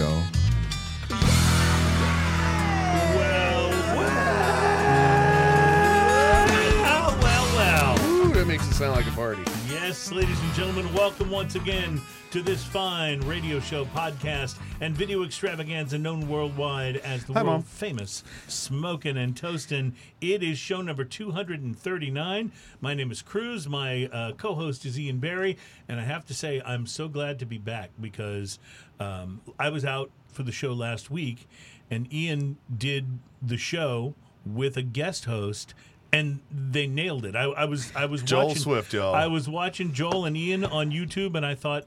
Well, well, well, well. Ooh, that makes it sound like a party. Yes, ladies and gentlemen, welcome once again to this fine radio show, podcast, and video extravaganza known worldwide as the Hi, world Mom. famous Smoking and Toastin'. It is show number 239. My name is Cruz. My uh, co host is Ian Barry. And I have to say, I'm so glad to be back because um, I was out for the show last week, and Ian did the show with a guest host. And they nailed it. I, I was I was Joel watching, Swift, y'all. I was watching Joel and Ian on YouTube, and I thought,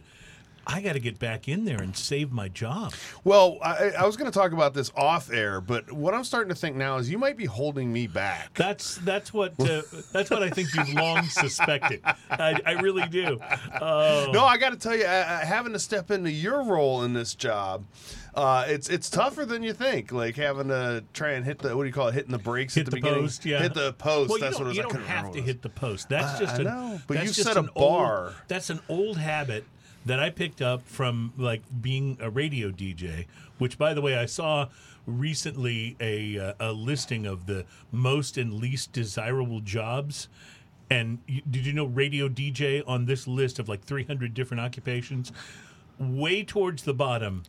I got to get back in there and save my job. Well, I, I was going to talk about this off air, but what I'm starting to think now is you might be holding me back. That's that's what uh, that's what I think you've long suspected. I, I really do. Oh, No, I got to tell you, uh, having to step into your role in this job, uh, it's it's tougher than you think. Like having to try and hit the what do you call it? Hitting the brakes hit at the, the, beginning. post. Yeah, hit the post. Well, that's you what don't, it was. You don't have to hit the post. That's just I an, know, but you set a an old- bar. that's an old habit that I picked up from like being a radio DJ. Which, by the way, I saw recently a uh, a listing of the most and least desirable jobs. And you, did you know radio DJ on this list of like 300 different occupations, way towards the bottom,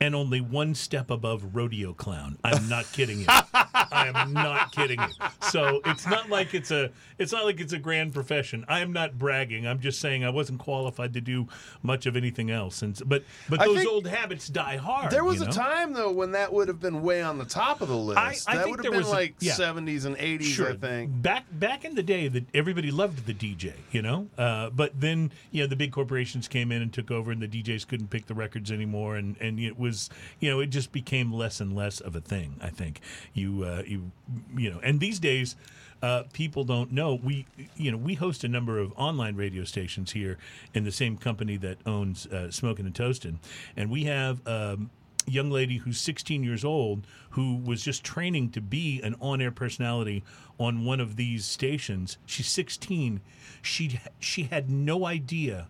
and only one step above rodeo clown. I'm not kidding you. I am not kidding you. So it's not like it's a it's not like it's a grand profession. I am not bragging. I'm just saying I wasn't qualified to do much of anything else. And but but I those old habits die hard. There was you a time though when that would have been way on the top of the list. I- I that think would have there been was a- like yeah. 70s and 80s, Sure. I think. Back back in the day, that everybody loved the DJ, you know. Uh, but then, you know, the big corporations came in and took over, and the DJs couldn't pick the records anymore, and and it was, you know, it just became less and less of a thing. I think you uh, you you know, and these days. Uh, people don't know we you know we host a number of online radio stations here in the same company that owns uh, Smoking and Toasting, and we have um, young lady who's 16 years old who was just training to be an on-air personality on one of these stations. She's 16. She she had no idea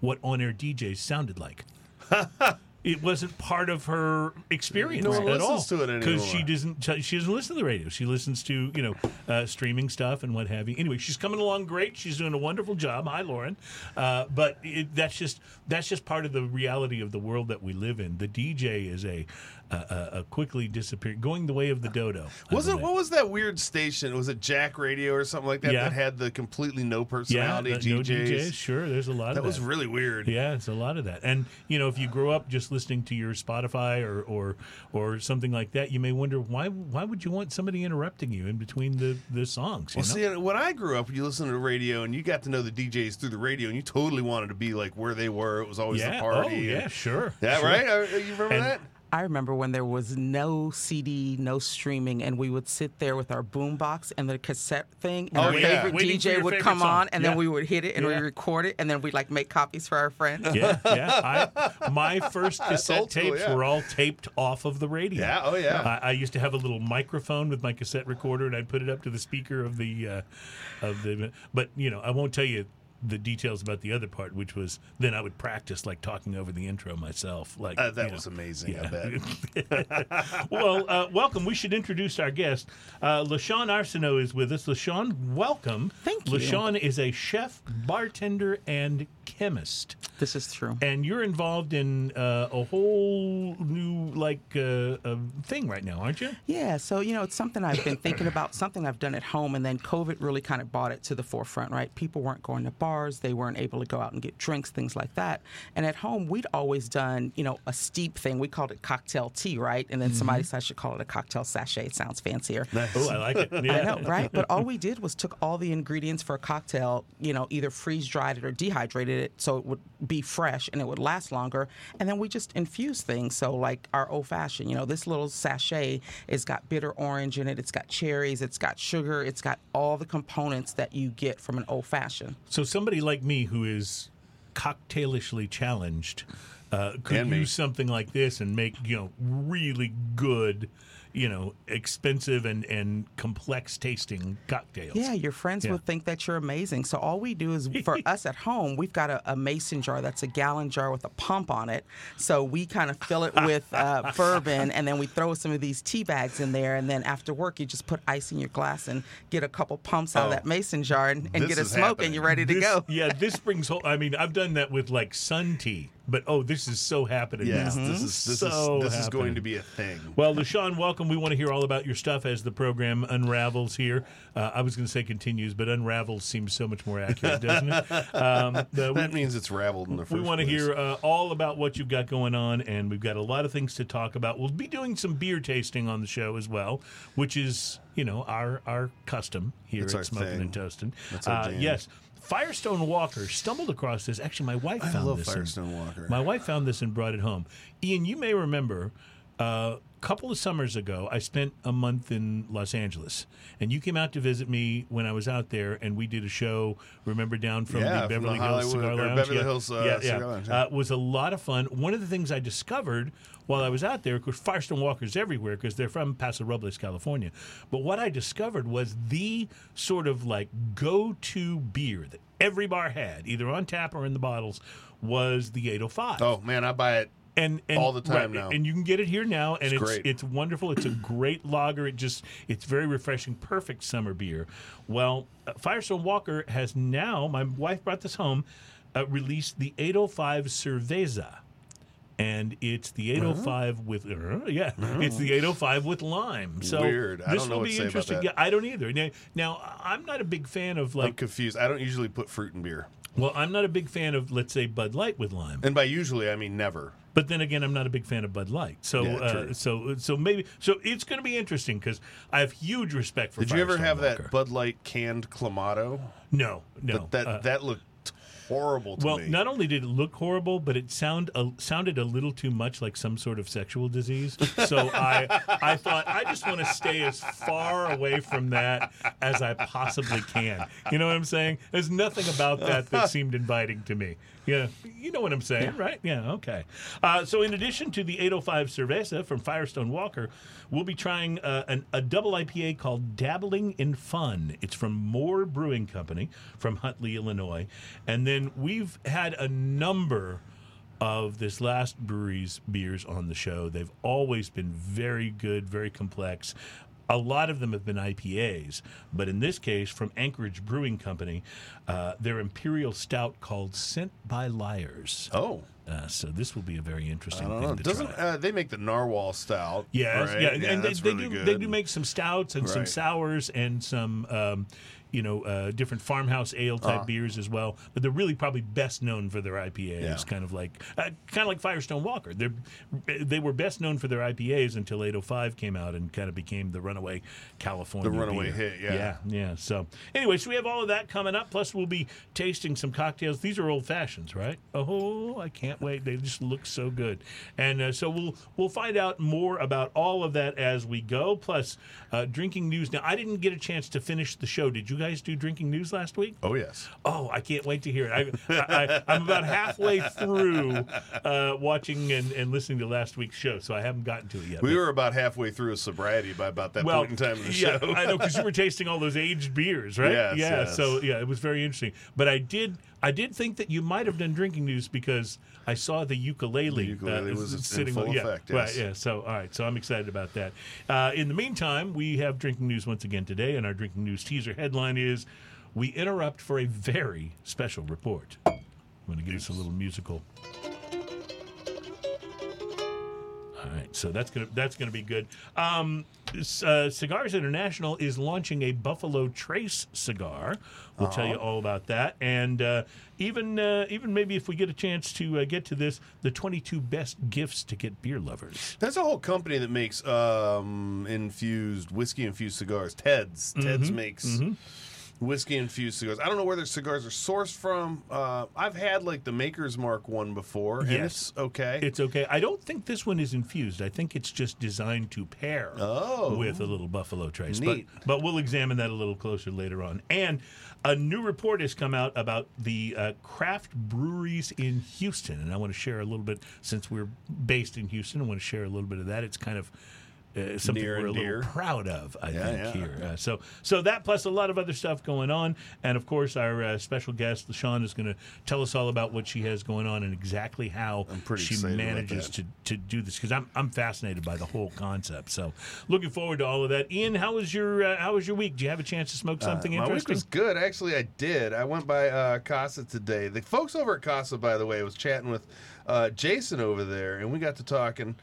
what on-air DJs sounded like. It wasn't part of her experience No one at all to it because she doesn't. She doesn't listen to the radio. She listens to you know uh, streaming stuff and what have you. Anyway, she's coming along great. She's doing a wonderful job. Hi, Lauren. Uh, but it, that's just that's just part of the reality of the world that we live in. The DJ is a a, a, quickly disappearing, going the way of the dodo. Was it what was that weird station? Was it Jack Radio or something like that Yeah. that had the completely no yeah, personality the- no DJs? DJs. Sure, there's a lot of That that. was really weird. Yeah, it's a lot of that. And you know, if you grow up just listening to your Spotify or or or something like that, you may wonder why why would you want somebody interrupting you in between the the songs? You Well, know? see, when I grew up, you listened to the radio and you got to know the DJs through the radio, and you totally wanted to be like where they were. It was always yeah. the party. Oh, yeah, sure. Yeah, sure. right? Uh, You remember And- that? I remember when there was no CD, no streaming, and we would sit there with our boombox and the cassette thing, and Oh, our yeah. favorite Waiting DJ would favorite come song. on, and Yeah. then we would hit it and Yeah. we record it, and then we'd like make copies for our friends. Yeah, yeah. I, my first cassette old school, tapes yeah. were all taped off of the radio. Yeah, oh, yeah. I, I used to have a little microphone with my cassette recorder, and I'd put it up to the speaker of the uh, of the. But you know, I won't tell you the details about the other part, which was then I would practice like talking over the intro myself. Like Uh, that you know. was amazing. I Yeah. bet. well, uh, welcome. We should introduce our guest. Uh, LaShawn Arsenault is with us. LaShawn, welcome. Thank you. LaShawn is a chef, bartender, and chemist. This is true. And you're involved in uh, a whole new like uh, uh, thing right now, aren't you? Yeah, so you know, it's something I've been thinking about, something I've done at home, and then COVID really kind of brought it to the forefront, right? People weren't going to bars, they weren't able to go out and get drinks, things like that. And at home, we'd always done, you know, a steep thing. We called it cocktail tea, right? And then mm-hmm. somebody said I should call it a cocktail sachet. It sounds fancier. Oh, I like it. Yeah. I know, right? But all we did was took all the ingredients for a cocktail, you know, either freeze dried it or dehydrated it so it would be fresh and it would last longer. And then we just infused things. So, like our old fashioned, you know, this little sachet has got bitter orange in it, it's got cherries, it's got sugar, it's got all the components that you get from an old fashioned. So somebody like me who is cocktailishly challenged. uh, could And me. use something like this and make you know really good, you know, expensive and and complex tasting cocktails. Yeah, your friends Yeah. will think that you're amazing. So all we do is for us at home, we've got a, a mason jar that's a gallon jar with a pump on it. So we kind of fill it with uh, bourbon, and then we throw some of these tea bags in there. And then after work, you just put ice in your glass and get a couple pumps out of Oh, that mason jar and, and get a smoke, happening. and you're ready to This- go. Yeah, this brings whole. I mean, I've done that with like sun tea, but oh, this is so happening. Now. this is this So is this is going to be a thing. Well, LaShawn, welcome. We want to hear all about your stuff as the program unravels here. Uh, I was going to say continues, but unravels seems so much more accurate, doesn't it? Um, the- That means it's raveled in the first we want to hear uh, all about what you've got going on, and we've got a lot of things to talk about. We'll be doing some beer tasting on the show as well, which is you know our our custom here That's at Smoking thing. and Toasting. Uh, yes, Firestone Walker stumbled across this. Actually, my wife I found love this. Firestone Walker. my wife found this and brought it home. Ian, you may remember a couple of summers ago, I spent a month in Los Angeles, and you came out to visit me when I was out there, and we did a show. Remember down from Yeah, the from Beverly the Hills Cigar Lounge. Beverly yeah. Hills, uh, yeah, yeah. Lounge, yeah. Uh, it was a lot of fun. One of the things I discovered while I was out there, of course, Firestone Walkers everywhere because they're from Paso Robles, California. But what I discovered was the sort of like go-to beer that every bar had, either on tap or in the bottles, was the 805 Oh man, I buy it. And, and all the time now. and you can get it here now, and It's it's great. it's wonderful. It's a great lager. It just it's very refreshing, perfect summer beer. Well, uh, Firestone Walker has now. My wife brought this home. Uh, released the 805 Cerveza. And it's the 805 with uh, yeah, it's the 805 with lime. So Weird. I this don't know will be to say about interesting. Yeah, I don't either. Now, now, I'm not a big fan of like. I'm like. confused. I don't usually put fruit in beer, Well, I'm not a big fan of let's say Bud Light with lime. and by usually I mean never. But then again, I'm not a big fan of Bud Light, so Yeah, uh, so so maybe so it's going to be interesting because I have huge respect for. Did you ever have Walker. that Bud Light canned clamato? No, no. That Uh, that looked horrible to well, me. not only did it look horrible, but it sound uh, sounded a little too much like some sort of sexual disease. So I I thought I just want to stay as far away from that as I possibly can. You know what I'm saying? There's nothing about that that seemed inviting to me. Yeah, you know what I'm saying, right? Yeah, okay. Uh, so, in addition to the 805 Cerveza from Firestone Walker, we'll be trying uh, an, a double IPA called Dabbling in Fun. It's from Moore Brewing Company from Huntley, Illinois. And then we've had a number of this last brewery's beers on the show. They've always been very good, very complex. A lot of them have been IPAs, but in this case, from Anchorage Brewing Company, uh, their imperial stout called "Sent by Liars." oh, Uh, so this will be a very interesting thing know. to Doesn't try. uh, they make the narwhal stout? Yes, right? yeah, and, and they, they really do good. they do make some stouts and some sours and some um, you know uh, different farmhouse ale type Uh-huh. beers as well. But they're really probably best known for their IPAs, Yeah. kind of like uh, kind of like Firestone Walker. They they were best known for their IPAs until 805 came out and kind of became the runaway California The runaway beer. hit, yeah. yeah, yeah. So anyway, so we have all of that coming up. Plus, we'll be tasting some cocktails. These are old fashions, right? Oh, I can't wait. They just look so good. And uh, so we'll we'll find out more about all of that as we go. Plus, uh, drinking news. Now, I didn't get a chance to finish the show. Did you guys do drinking news last week? Oh yes. Oh, I can't wait to hear it. I, I, I'm about halfway through uh, watching and, and listening to last week's show, so I haven't gotten to it yet. We were about halfway through a sobriety by about that point in time in the yeah, show. I know because you were tasting all those aged beers, right? Yes, yeah. yes. So yeah, it was very interesting. But I did, I did think that you might have done drinking news because I saw the ukulele, The ukulele was in sitting full yeah, effect, Right. yes. Yeah. So all right. So I'm excited about that. Uh, in the meantime, we have drinking news once again today, and our drinking news teaser headline is: We interrupt for a very special report. I'm going to give us a little musical. All right, so that's gonna that's gonna be good. Um, uh, Cigars International is launching a Buffalo Trace cigar. We'll tell you all about that, and uh, even uh, even maybe if we get a chance to uh, get to this, the 22 best gifts to get beer lovers. That's a whole company that makes um, infused whiskey infused cigars. Ted's. Ted's Mm-hmm. makes whiskey infused cigars. I don't know where their cigars are sourced from. Uh, I've had like the Maker's Mark one before, and Yes. it's okay. It's okay. I don't think this one is infused. I think it's just designed to pair Oh. with a little Buffalo Trace. Neat. But, but we'll examine that a little closer later on. And a new report has come out about the uh, craft breweries in Houston. And I want to share a little bit, since we're based in Houston, I want to share a little bit of that. It's kind of. Uh, something Near we're a little proud of, I Yeah, think, yeah. here. Uh, so, so that plus a lot of other stuff going on, and of course, our uh, special guest, LaShawn, is going to tell us all about what she has going on and exactly how I'm pretty she excited about manages that. to, to do this because I'm I'm fascinated by the whole concept. So, looking forward to all of that. Ian, how was your uh, how was your week? Do you have a chance to smoke something Uh, My week interesting? was good. Actually, I did. I went by uh, Casa today. The folks over at Casa, by the way, was chatting with uh, Jason over there, and we got to talking.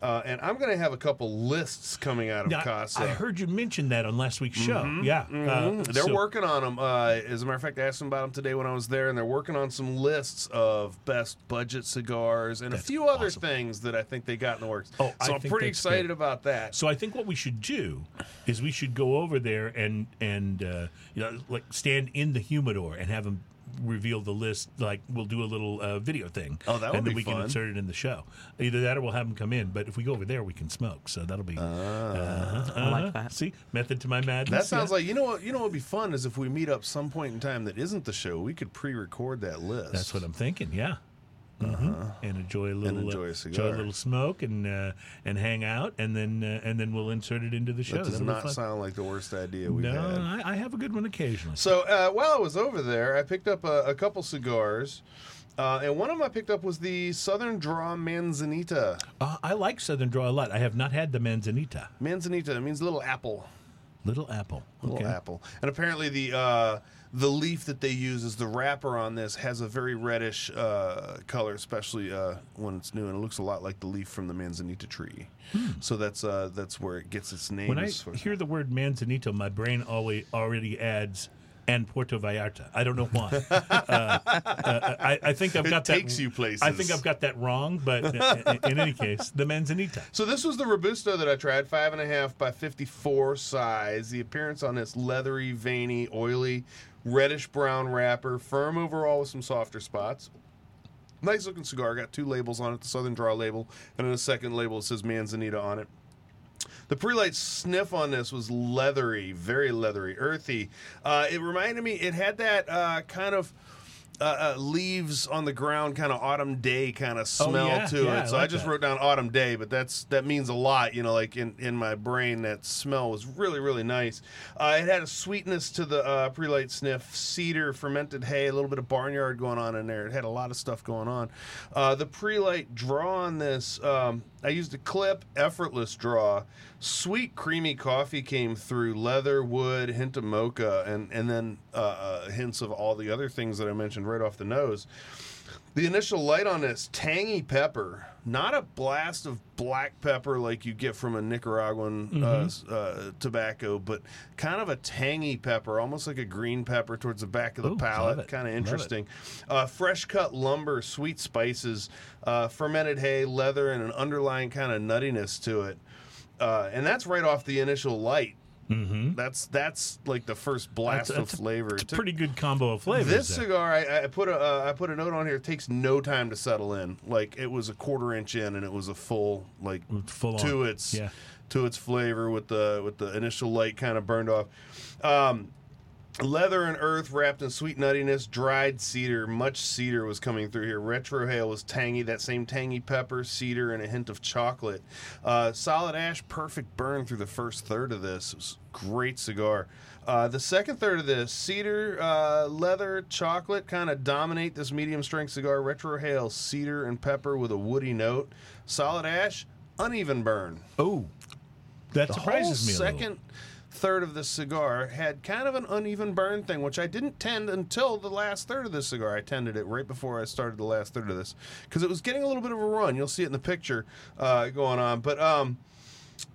Uh, and I'm going to have a couple lists coming out of Now, Casa. I heard you mention that on last week's show. Yeah, uh, Mhm. They're so- working on them. Uh, as a matter of fact, I asked them about them today when I was there, and they're working on some lists of best budget cigars and a That's few other things that I think they got in the works. Oh, so I'm pretty excited good. about that. So I think what we should do is we should go over there and and uh, you know like stand in the humidor and have them reveal the list. Like we'll do a little uh, video thing. Oh, that would and then be we fun. can insert it in the show. Either that or we'll have them come in. But if we go over there, we can smoke. So that'll be. uh I like that. See, method to my madness. That sounds yeah. like you know what you know what would be fun is if we meet up some point in time that isn't the show, we could pre-record that list. That's what I'm thinking. Yeah. Mhm. And enjoy a little, Uh-huh. enjoy a uh, cigar. a little smoke, and uh, and hang out, and then uh, and then we'll insert it into the show. That does That'll not sound like the worst idea we've no, had. I, I have a good one occasionally. So uh, while I was over there, I picked up a, a couple cigars, uh, and one of them I picked up was the Southern Draw Manzanita. Uh, I like Southern Draw a lot. I have not had the Manzanita. Manzanita it means little apple. Little apple. little Okay. apple. And apparently the uh, the leaf that they use as the wrapper on this has a very reddish uh, color, especially uh, when it's new, and it looks a lot like the leaf from the manzanita tree. So that's uh, that's where it gets its name. Hmm. When I hear the word Manzanito, my brain always already adds and Puerto Vallarta. I don't know why. uh, uh, I, I think I've It got takes that. you places. I think I've got that wrong, but in, in any case, the Manzanita. So this was the Robusto that I tried, five and a half by fifty-four size. The appearance on this leathery, veiny, oily, reddish brown wrapper, firm overall with some softer spots. Nice looking cigar. Got two labels on it: the Southern Draw label, and then a second label that says Manzanita on it. The pre-light sniff on this was leathery, very leathery, earthy. Uh, it reminded me. It had that uh, kind of. Uh, uh, leaves on the ground, kind of autumn day kind of smell Oh, yeah, to yeah, it. I So I just that. wrote down autumn day, but that's that means a lot. You know, like in, in my brain, that smell was really really nice. Uh, it had a sweetness to the uh, pre-light sniff, cedar, fermented hay, a little bit of barnyard going on in there. It had a lot of stuff going on. Uh, the pre-light draw on this, um, I used a clip, effortless draw. Sweet creamy coffee came through, leather, wood, hint of mocha, and and then uh, uh, hints of all the other things that I mentioned right off the nose. The initial light on this tangy pepper, not a blast of black pepper like you get from a Nicaraguan uh, s- uh, tobacco, but kind of a tangy pepper, almost like a green pepper towards the back of the Ooh, palate. Kind of interesting. Uh, fresh cut lumber, sweet spices, uh, fermented hay, leather, and an underlying kind of nuttiness to it. Uh, and that's right off the initial light. Mm-hmm. That's that's like the first blast That's- that's of a- flavor. It's It a pretty good combo of flavors. this there. cigar, I, I put a uh, I put a note on here. It takes no time to settle in. Like it was a quarter inch in, and it was a full like Full on. to its Yeah. to its flavor with the with the initial light kind of burned off. Um, leather and earth wrapped in sweet nuttiness, dried cedar. Much cedar was coming through here. Retrohale was tangy, that same tangy pepper, cedar, and a hint of chocolate. Uh, solid ash, perfect burn through the first third of this. It was great cigar. Uh, the second third of this, cedar, uh, leather, chocolate kind of dominate this medium strength cigar. Retrohale, cedar, and pepper with a woody note. Solid ash, uneven burn Oh, that the surprises me a little. Third of this cigar had kind of an uneven burn thing, which I didn't tend until the last third of this cigar. I tended it right before I started the last third of this because it was getting a little bit of a run. You'll see it in the picture uh, going on, but um,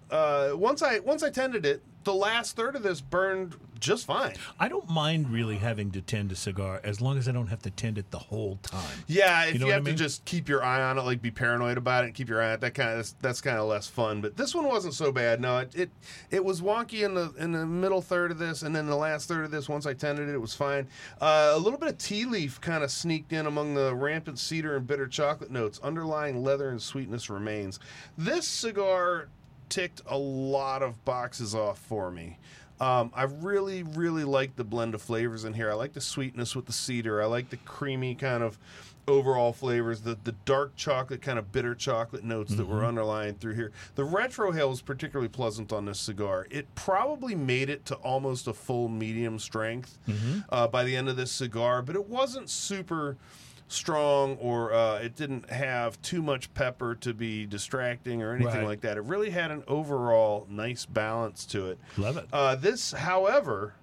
uh, once I once I tended it, the last third of this burned just fine. I don't mind really having to tend a cigar as long as I don't have to tend it the whole time. Yeah, if You you, know I have mean? to just keep your eye on it, like be paranoid about it, and keep your eye on it, that kind of that's, that's kind of less fun. But this one wasn't so bad. No, it, it it was wonky in the in the middle third of this, and then the last third of this. Once I tended it, it was fine. Uh, a little bit of tea leaf kind of sneaked in among the rampant cedar and bitter chocolate notes. Underlying leather and sweetness remains. This cigar ticked a lot of boxes off for me. Um, I really, really like the blend of flavors in here. I like the sweetness with the cedar. I like the creamy kind of overall flavors. The the dark chocolate, kind of bitter chocolate notes that were underlying through here. The retrohale was particularly pleasant on this cigar. It probably made it to almost a full medium strength uh, by the end of this cigar, but it wasn't super strong or uh, it didn't have too much pepper to be distracting or anything Right. like that. It really had an overall nice balance to it. Love it. Uh, this, however,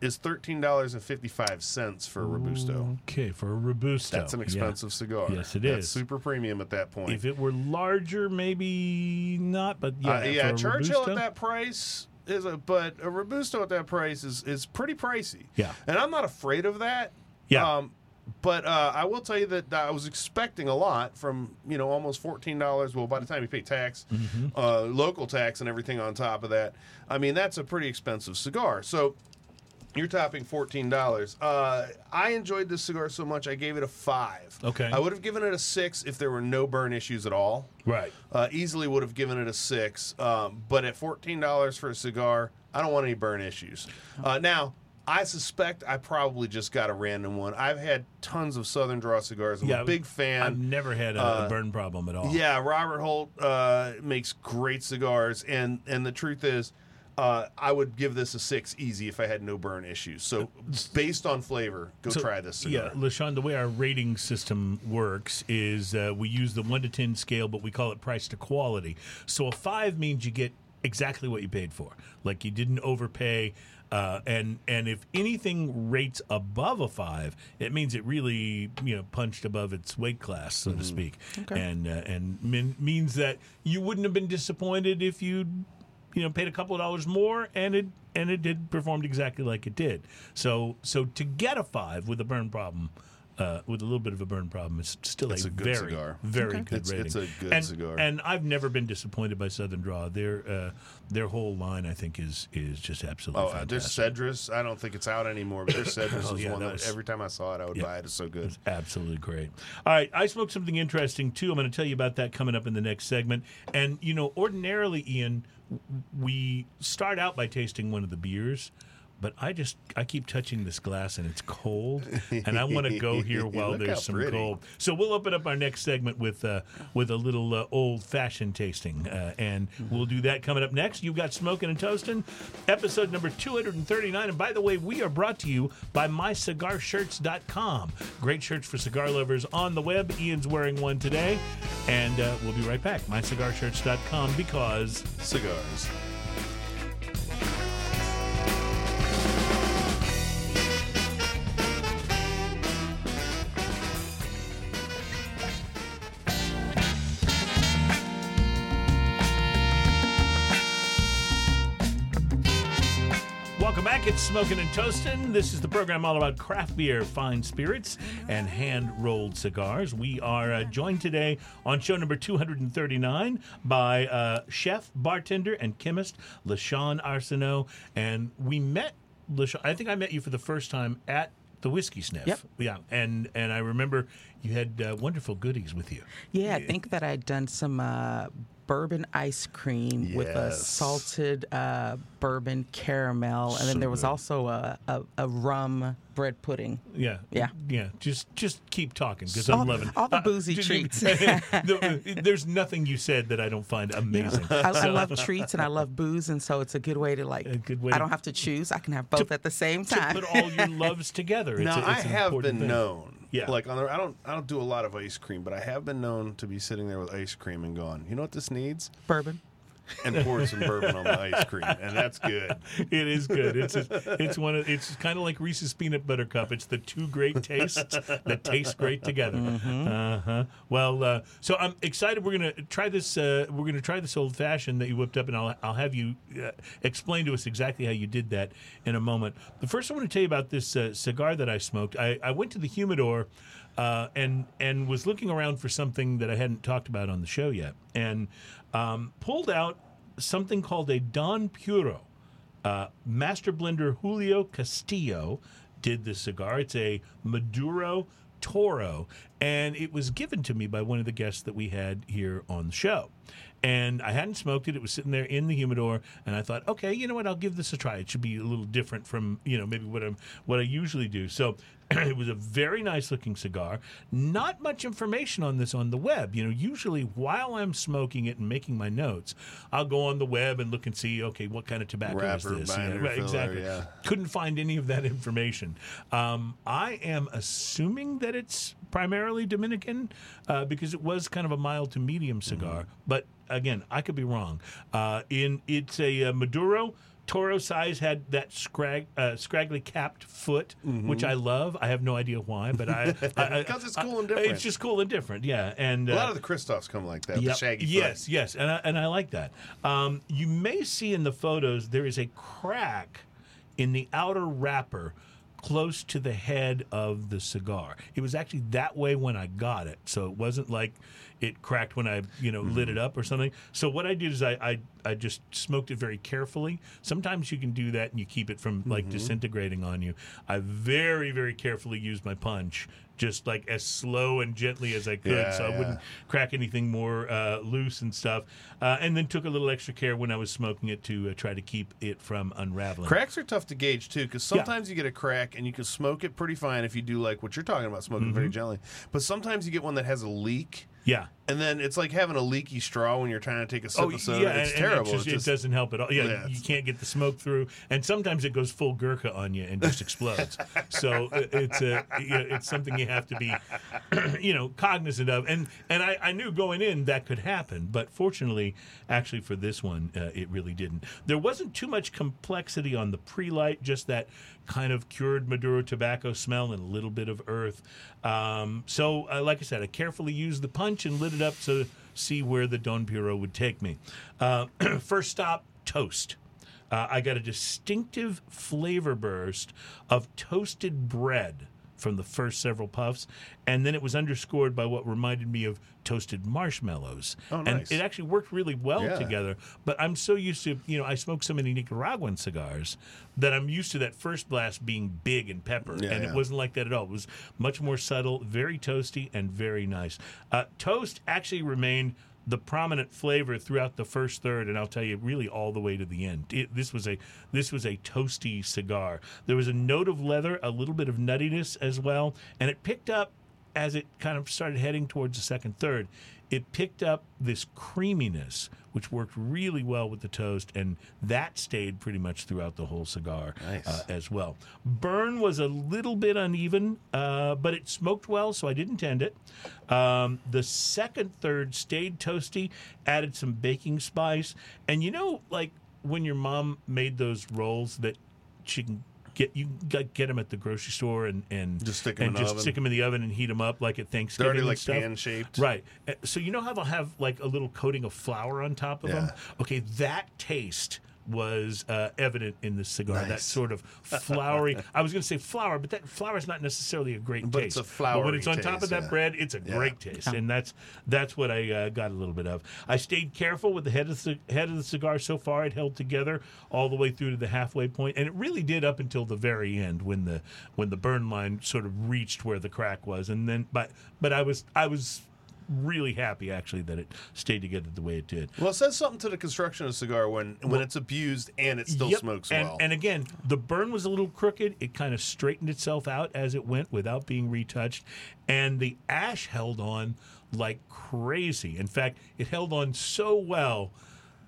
is thirteen dollars and fifty five cents for a robusto. Okay, for a robusto, That's an yeah. expensive cigar. Yes, it That's is. super premium at that point. If it were larger, maybe not. But yeah, uh, yeah, Churchill robusto, at that price is a, but a robusto at that price is is pretty pricey. Yeah. and I'm not afraid of that. Yeah. Um, but uh, I will tell you that I was expecting a lot from you know almost fourteen dollars. Well, by the time you pay tax, Mm-hmm. uh, local tax, and everything on top of that, I mean that's a pretty expensive cigar. So you're topping fourteen dollars. Uh, I enjoyed this cigar so much, I gave it a five. Okay. I would have given it a six if there were no burn issues at all. right. Uh, easily would have given it a six, um, but at fourteen dollars for a cigar, I don't want any burn issues. Uh, now, I suspect I probably just got a random one. I've had tons of Southern Draw cigars. I'm Yeah, a big fan. I've never had a, uh, burn problem at all. Yeah, Robert Holt uh, makes great cigars, and and the truth is, uh, I would give this a six easy if I had no burn issues. So based on flavor, go So, try this Cigar. Yeah. LaShawn, the way our rating system works is uh, we use the 1 to 10 scale, but we call it price to quality. So a 5 means you get exactly what you paid for. Like you didn't overpay. Uh, and and if anything rates above a five, it means it really you know punched above its weight class, so to speak, and uh, and min- means that you wouldn't have been disappointed if you you know paid a couple of dollars more and it and it did performed exactly like it did. So so to get a five with a burn problem uh, with a little bit of a burn problem it's still It's a, a good very cigar. very good It's- rating it's a good and, cigar. and I've never been disappointed by Southern Draw their uh, their whole line I think is is just absolutely Oh, uh, there's Cedrus. I don't think it's out anymore, but there's Cedrus Oh, was yeah, one that that, every time I saw it, I would Yeah. buy it. It's so good. It's absolutely great. All right, I smoked something interesting too. I'm going to tell you about that coming up in the next segment. And you know, ordinarily, Ian, we start out by tasting one of the beers. But I just I keep touching this glass and it's cold, and I want to go here while there's some pretty. cold. So we'll open up our next segment with uh, with a little uh, old fashioned tasting, uh, and we'll do that coming up next. You've got smoking and toasting, episode number 239. And by the way, we are brought to you by MyCigarShirts.com. Great shirts for cigar lovers on the web. Ian's wearing one today, and uh, we'll be right back. MyCigarShirts.com because Cigars. It's Smoking and Toasting. This is the program all about craft beer, fine spirits, and hand rolled cigars. We are uh, joined today on show number 239 by uh, chef, bartender, and chemist LaShawn Arsenault. And we met LaShawn, I think I met you for the first time at the Whiskey Sniff. Yep. Yeah. And, and I remember you had uh, wonderful goodies with you. Yeah, I think that I'd done some uh, bourbon ice cream with a salted uh, bourbon caramel, and then there was also a, a, a rum bread pudding. Yeah, Yeah. yeah. Just just keep talking because I'm loving all the Uh, boozy did treats. there's nothing you said that I don't find amazing. I, I love treats and I love booze, and so it's a good way to like. A good way I don't have to choose; I can have both at the same to time. put all your loves together. It's now a- I it's an have been thing. known. Yeah. Like on the, I don't I don't do a lot of ice cream, but I have been known to be sitting there with ice cream and going, you know what this needs? bourbon. And poured some bourbon on the ice cream, and that's good. It is good. It's a, it's one of it's kind of like Reese's peanut butter cup. It's the two great tastes that taste great together. Uh huh. Well, uh, so I'm excited. We're gonna try this. Uh, we're gonna try this old fashioned that you whipped up, and I'll I'll have you uh, explain to us exactly how you did that in a moment. But first, I want to tell you about this uh, cigar that I smoked. I, I went to the humidor. Uh, and and was looking around for something that I hadn't talked about on the show yet, and um, pulled out something called a Don Puro. Uh, master blender Julio Castillo did this cigar. It's a Maduro Toro, and it was given to me by one of the guests that we had here on the show. And I hadn't smoked it. It was sitting there in the humidor, and I thought, okay, you know what? I'll give this a try. It should be a little different from you know maybe what I'm what I usually do. So it was a very nice looking cigar. Not much information on this on the web. You know, usually while I'm smoking it and making my notes, I'll go on the web and look and see, okay, what kind of tobacco Wrapper, is this? binder, right, filler, exactly. yeah. Couldn't find any of that information. Um, I am assuming that it's primarily Dominican uh, because it was kind of a mild to medium cigar. Mm-hmm. But again, I could be wrong. Uh, in it's a uh, Maduro. Toro size had that scrag, uh, scraggly capped foot, which I love. I have no idea why, but I I- I- 'Cause it's cool and different. It's just cool and different, yeah. And A uh, lot of the Christophs come like that. The Yep. shaggy. foot. Yes, yes, and I, and I like that. Um, you may see in the photos there is a crack in the outer wrapper close to the head of the cigar. It was actually that way when I got it, so it wasn't like it cracked when I you know lit it up or something. So what I did is I, I I just smoked it very carefully. Sometimes you can do that and you keep it from like disintegrating on you. I very very carefully used my punch. Just like as slow and gently as I could, Yeah, so I yeah. wouldn't crack anything more uh, loose and stuff. Uh, and then took a little extra care when I was smoking it to uh, try to keep it from unraveling. Cracks are tough to gauge too, because sometimes you get a crack and you can smoke it pretty fine if you do like what you're talking about, smoking Mm-hmm. very gently. But sometimes you get one that has a leak, Yeah. and then it's like having a leaky straw when you're trying to take a sip of soda. Oh, yeah, it's and- and terrible. It, just, It's just- it doesn't help at all. Yeah, Yeah, you it's- can't get the smoke through, and sometimes it goes full Gurkha on you and just explodes. so it- it's a you know, it's something you have to be, you know, cognizant of. And and I, I knew going in that could happen, but fortunately, actually for this one, uh, it really didn't. There wasn't too much complexity on the pre-light, just that kind of cured Maduro tobacco smell and a little bit of earth. Um, so, uh, like I said, I carefully used the punch and lit it up to see where the Don Puro would take me. Uh, first stop, toast. Uh, I got a distinctive flavor burst of toasted bread from the first several puffs, and then it was underscored by what reminded me of toasted marshmallows. Oh, And it actually worked really well Yeah. together. But I'm so used to, you know, I smoke so many Nicaraguan cigars that I'm used to that first blast being big and pepper, Yeah, and yeah. it wasn't like that at all. It was much more subtle, very toasty, and very nice. Uh, toast actually remained the prominent flavor throughout the first third, and I'll tell you, really all the way to the end. It, this was a this was a toasty cigar. There was a note of leather, a little bit of nuttiness as well, and it picked up as it kind of started heading towards the second third. It picked up this creaminess, which worked really well with the toast, and that stayed pretty much throughout the whole cigar Nice. uh, as well. Burn was a little bit uneven, uh, but it smoked well, so I didn't tend it. Um, the second third stayed toasty, added some baking spice, and you know, like when your mom made those rolls that she can. Get you get them at the grocery store and and Just stick 'em and in the just oven. stick them in the oven and heat them up like at They're Thanksgiving. already and like stuff. pan shaped. Right. Uh, So you know how they'll have like a little coating of flour on top of them? Okay, that taste was uh, evident in the cigar. That sort of floury. I was going to say flour, but that flour is not necessarily a great But taste. it's a But when it's on top of that yeah. bread, it's a Yeah. great taste, and that's that's what I uh, got a little bit of. I stayed careful with the head of the head of the cigar. So far, it held together all the way through to the halfway point, and it really did up until the very end when the when the burn line sort of reached where the crack was, and then but but I was I was really happy actually that it stayed together the way it did. Well, it says something to the construction of a cigar when when it's abused and it still Yep. smokes and, well. And again, the burn was a little crooked. It kind of straightened itself out as it went without being retouched. And the ash held on like crazy. In fact, it held on so well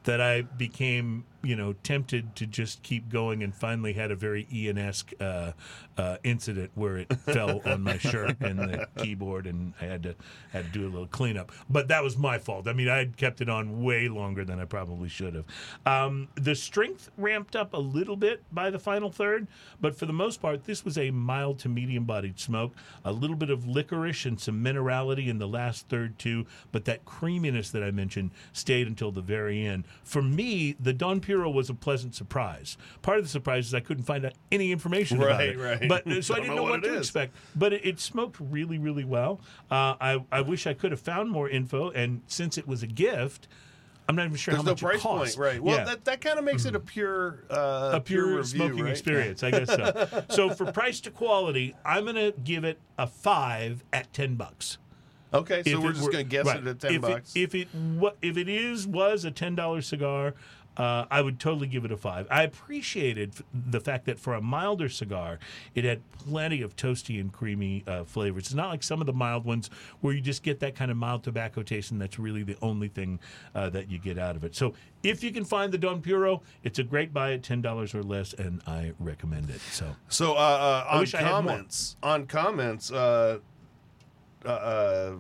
that I became you know, tempted to just keep going, and finally had a very Ian-esque uh, uh, incident where it fell on my shirt and the keyboard, and I had to had to do a little cleanup. But that was my fault. I mean, I had kept it on way longer than I probably should have. Um, the strength ramped up a little bit by the final third, but for the most part, this was a mild to medium-bodied smoke. A little bit of licorice and some minerality in the last third too, but that creaminess that I mentioned stayed until the very end. For me, the Don Puro was a pleasant surprise. Part of the surprise is I couldn't find out any information about it, right. but uh, so I didn't know know what what, to is. expect. But it, it smoked really, really well. Uh, I I wish I could have found more info, and since it was a gift. I'm not even sure There's how no much price it cost. point, right? Well, Yeah that, that kind of makes it a pure uh, a pure, review, smoking right? experience, I guess so. so for price to quality, I'm going to give it a five at ten bucks. Okay, so If we're just gonna guess right. it at ten if bucks. It, if it wa- if it is was a ten dollar cigar, uh, I would totally give it a five. I appreciated the fact that for a milder cigar, it had plenty of toasty and creamy uh, flavors. It's not like some of the mild ones where you just get that kind of mild tobacco taste, and that's really the only thing uh, that you get out of it. So if you can find the Don Puro, it's a great buy at ten dollars or less, and I recommend it. So. So uh, uh, on wish I more. comments, on comments, uh, uh, uh,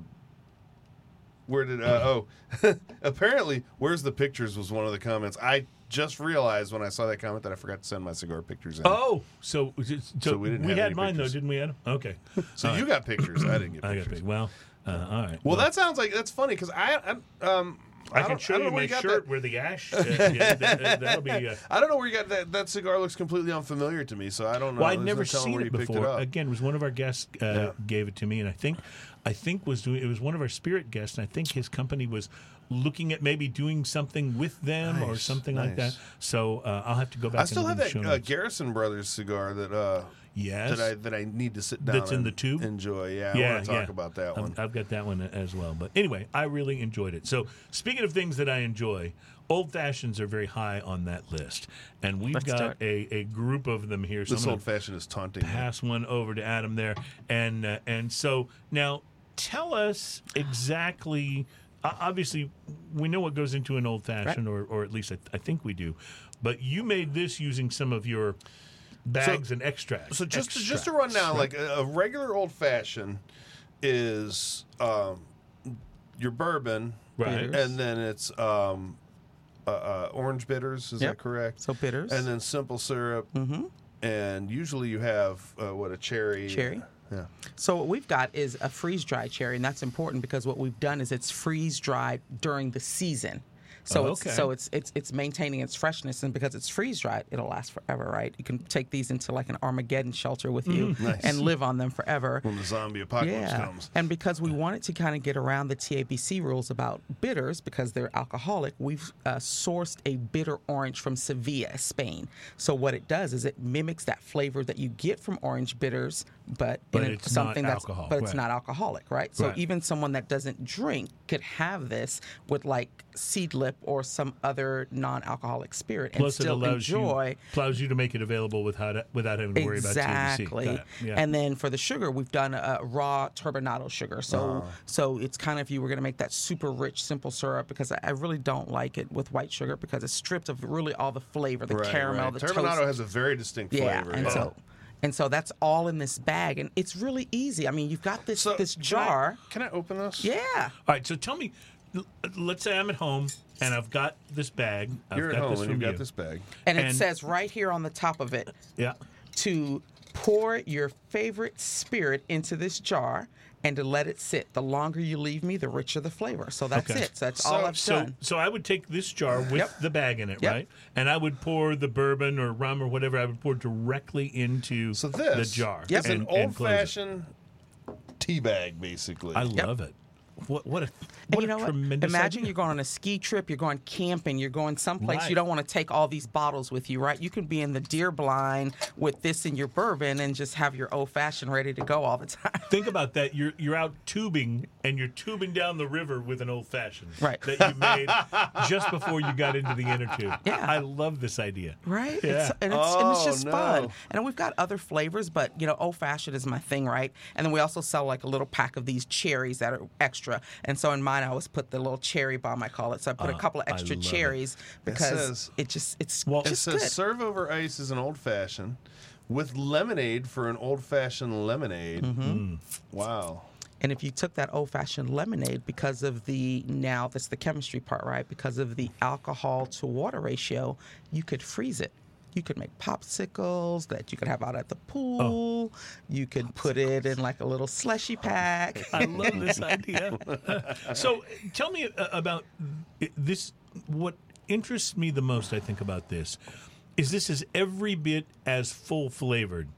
where did uh, oh, apparently, where's the pictures was one of the comments. I just realized when I saw that comment that I forgot to send my cigar pictures in. Oh, so so, So we didn't have had mine pictures. though, didn't we, Adam? Okay, so you got pictures. I didn't get I got pictures. Well, uh, all right. Well, that sounds like that's funny because I, I um. I, can don't- show I you my got shirt that- where the ash. Uh, yeah, that, will be. Uh, I don't know where you got that. That cigar looks completely unfamiliar to me, so I don't know. well, I'd There's never no seen where it before. up. Again, it was one of our guests uh, Yeah. gave it to me, and I think, I think was doing. It was one of our spirit guests, and I think his company was looking at maybe doing something with them or Nice, something like that. So uh, I'll have to go back. I still and have that uh. Garrison Brothers cigar that uh, Yes. that I that I need to sit down. That's in and the tube? Enjoy, yeah. I yeah, want to talk yeah. about that I've- one. I've got that one as well. But anyway, I really enjoyed it. So speaking of things that I enjoy, old fashions are very high on that list, and we've Let's got a, a group of them here. So this old fashioned is taunting me. pass one over to Adam there, and uh, and so now tell us exactly. Uh, obviously, we know what goes into an old fashioned, or or at least I, I think we do. But you made this using some of your bags and extracts. So just to, just to run down, right? like a, a regular old fashioned is um, your bourbon, Right. Bitters. and then it's um, uh, uh, orange bitters. Is Yep. that correct? So bitters. and then simple syrup, hmm and usually you have uh, what a cherry. Cherry. Yeah. So what we've got is a freeze dried cherry, and that's important because what we've done is it's freeze dried during the season. So Oh, it's so it's it's it's maintaining its freshness, and because it's freeze dried, it'll last forever, right? You can take these into like an Armageddon shelter with you Nice. and live on them forever. When the zombie apocalypse Yeah, comes. and because we wanted to kind of get around the TABC rules about bitters because they're alcoholic, we've uh, sourced a bitter orange from Sevilla, Spain. So what it does is it mimics that flavor that you get from orange bitters, but, But in a- it's not something that's alcohol, but it's right. not alcoholic, right? So Right. even someone that doesn't drink could have this with like seed seedlip or some other non-alcoholic spirit and Plus, it still allows enjoy you allows you to make it available without without having to worry about exactly. THC. Got. Yeah. And then for the sugar, we've done a raw turbinado sugar. So Ah. so it's kind of if you were going to make that super rich simple syrup because I, I really don't like it with white sugar because it's stripped of really all the flavor, the Right, caramel, right. the Turbinado toast. has a very distinct yeah, flavor. and yeah. so and so that's all in this bag, and it's really easy. I mean, you've got this So, this can I- jar. Can I, open this? Yeah. All right. So tell me, l- let's say I'm at home and I've got this bag. I've You're at got home this and from you've got you. this bag. And it And- says right here on the top of it Yeah. to pour your favorite spirit into this jar and to let it sit. The longer you leave me, the richer the flavor. So that's Okay. it. So that's all So- I've So, done. so I would take this jar with Yep. the bag in it, Yep. right? And I would pour the bourbon or rum or whatever. I would pour directly into So this the jar. Yep. is an and old close it. fashioned tea bag, basically. I love it. What what a And what you know a what? tremendous Imagine idea. you're going on a ski trip, you're going camping, you're going someplace Right. you don't want to take all these bottles with you, right? You can be in the deer blind with this in your bourbon and just have your old fashioned ready to go all the time. Think about that. You're you're out tubing and you're tubing down the river with an old fashioned Right. that you made just before you got into the inner tube. Yeah. I love this idea. Right? Yeah. It's, and, it's, and it's Oh, just no. fun. And we've got other flavors, but you know, old fashioned is my thing, right? And then we also sell like a little pack of these cherries that are extra extra. And so in mine, I always put the little cherry bomb, I call it. So I put a couple of extra love it. cherries because says- it just it's Well- It says good. serve over ice is an old fashioned with lemonade for an old fashioned lemonade. Mm-hmm. Wow. And if you took that old fashioned lemonade because of the now that's the chemistry part, right? Because of the alcohol to water ratio, you could freeze it. You could make popsicles that you could have out at the pool. You could put it in like a little slushy pack. I love this idea. so, tell me uh, about this. What interests me the most, I think, about this is this is every bit as full flavored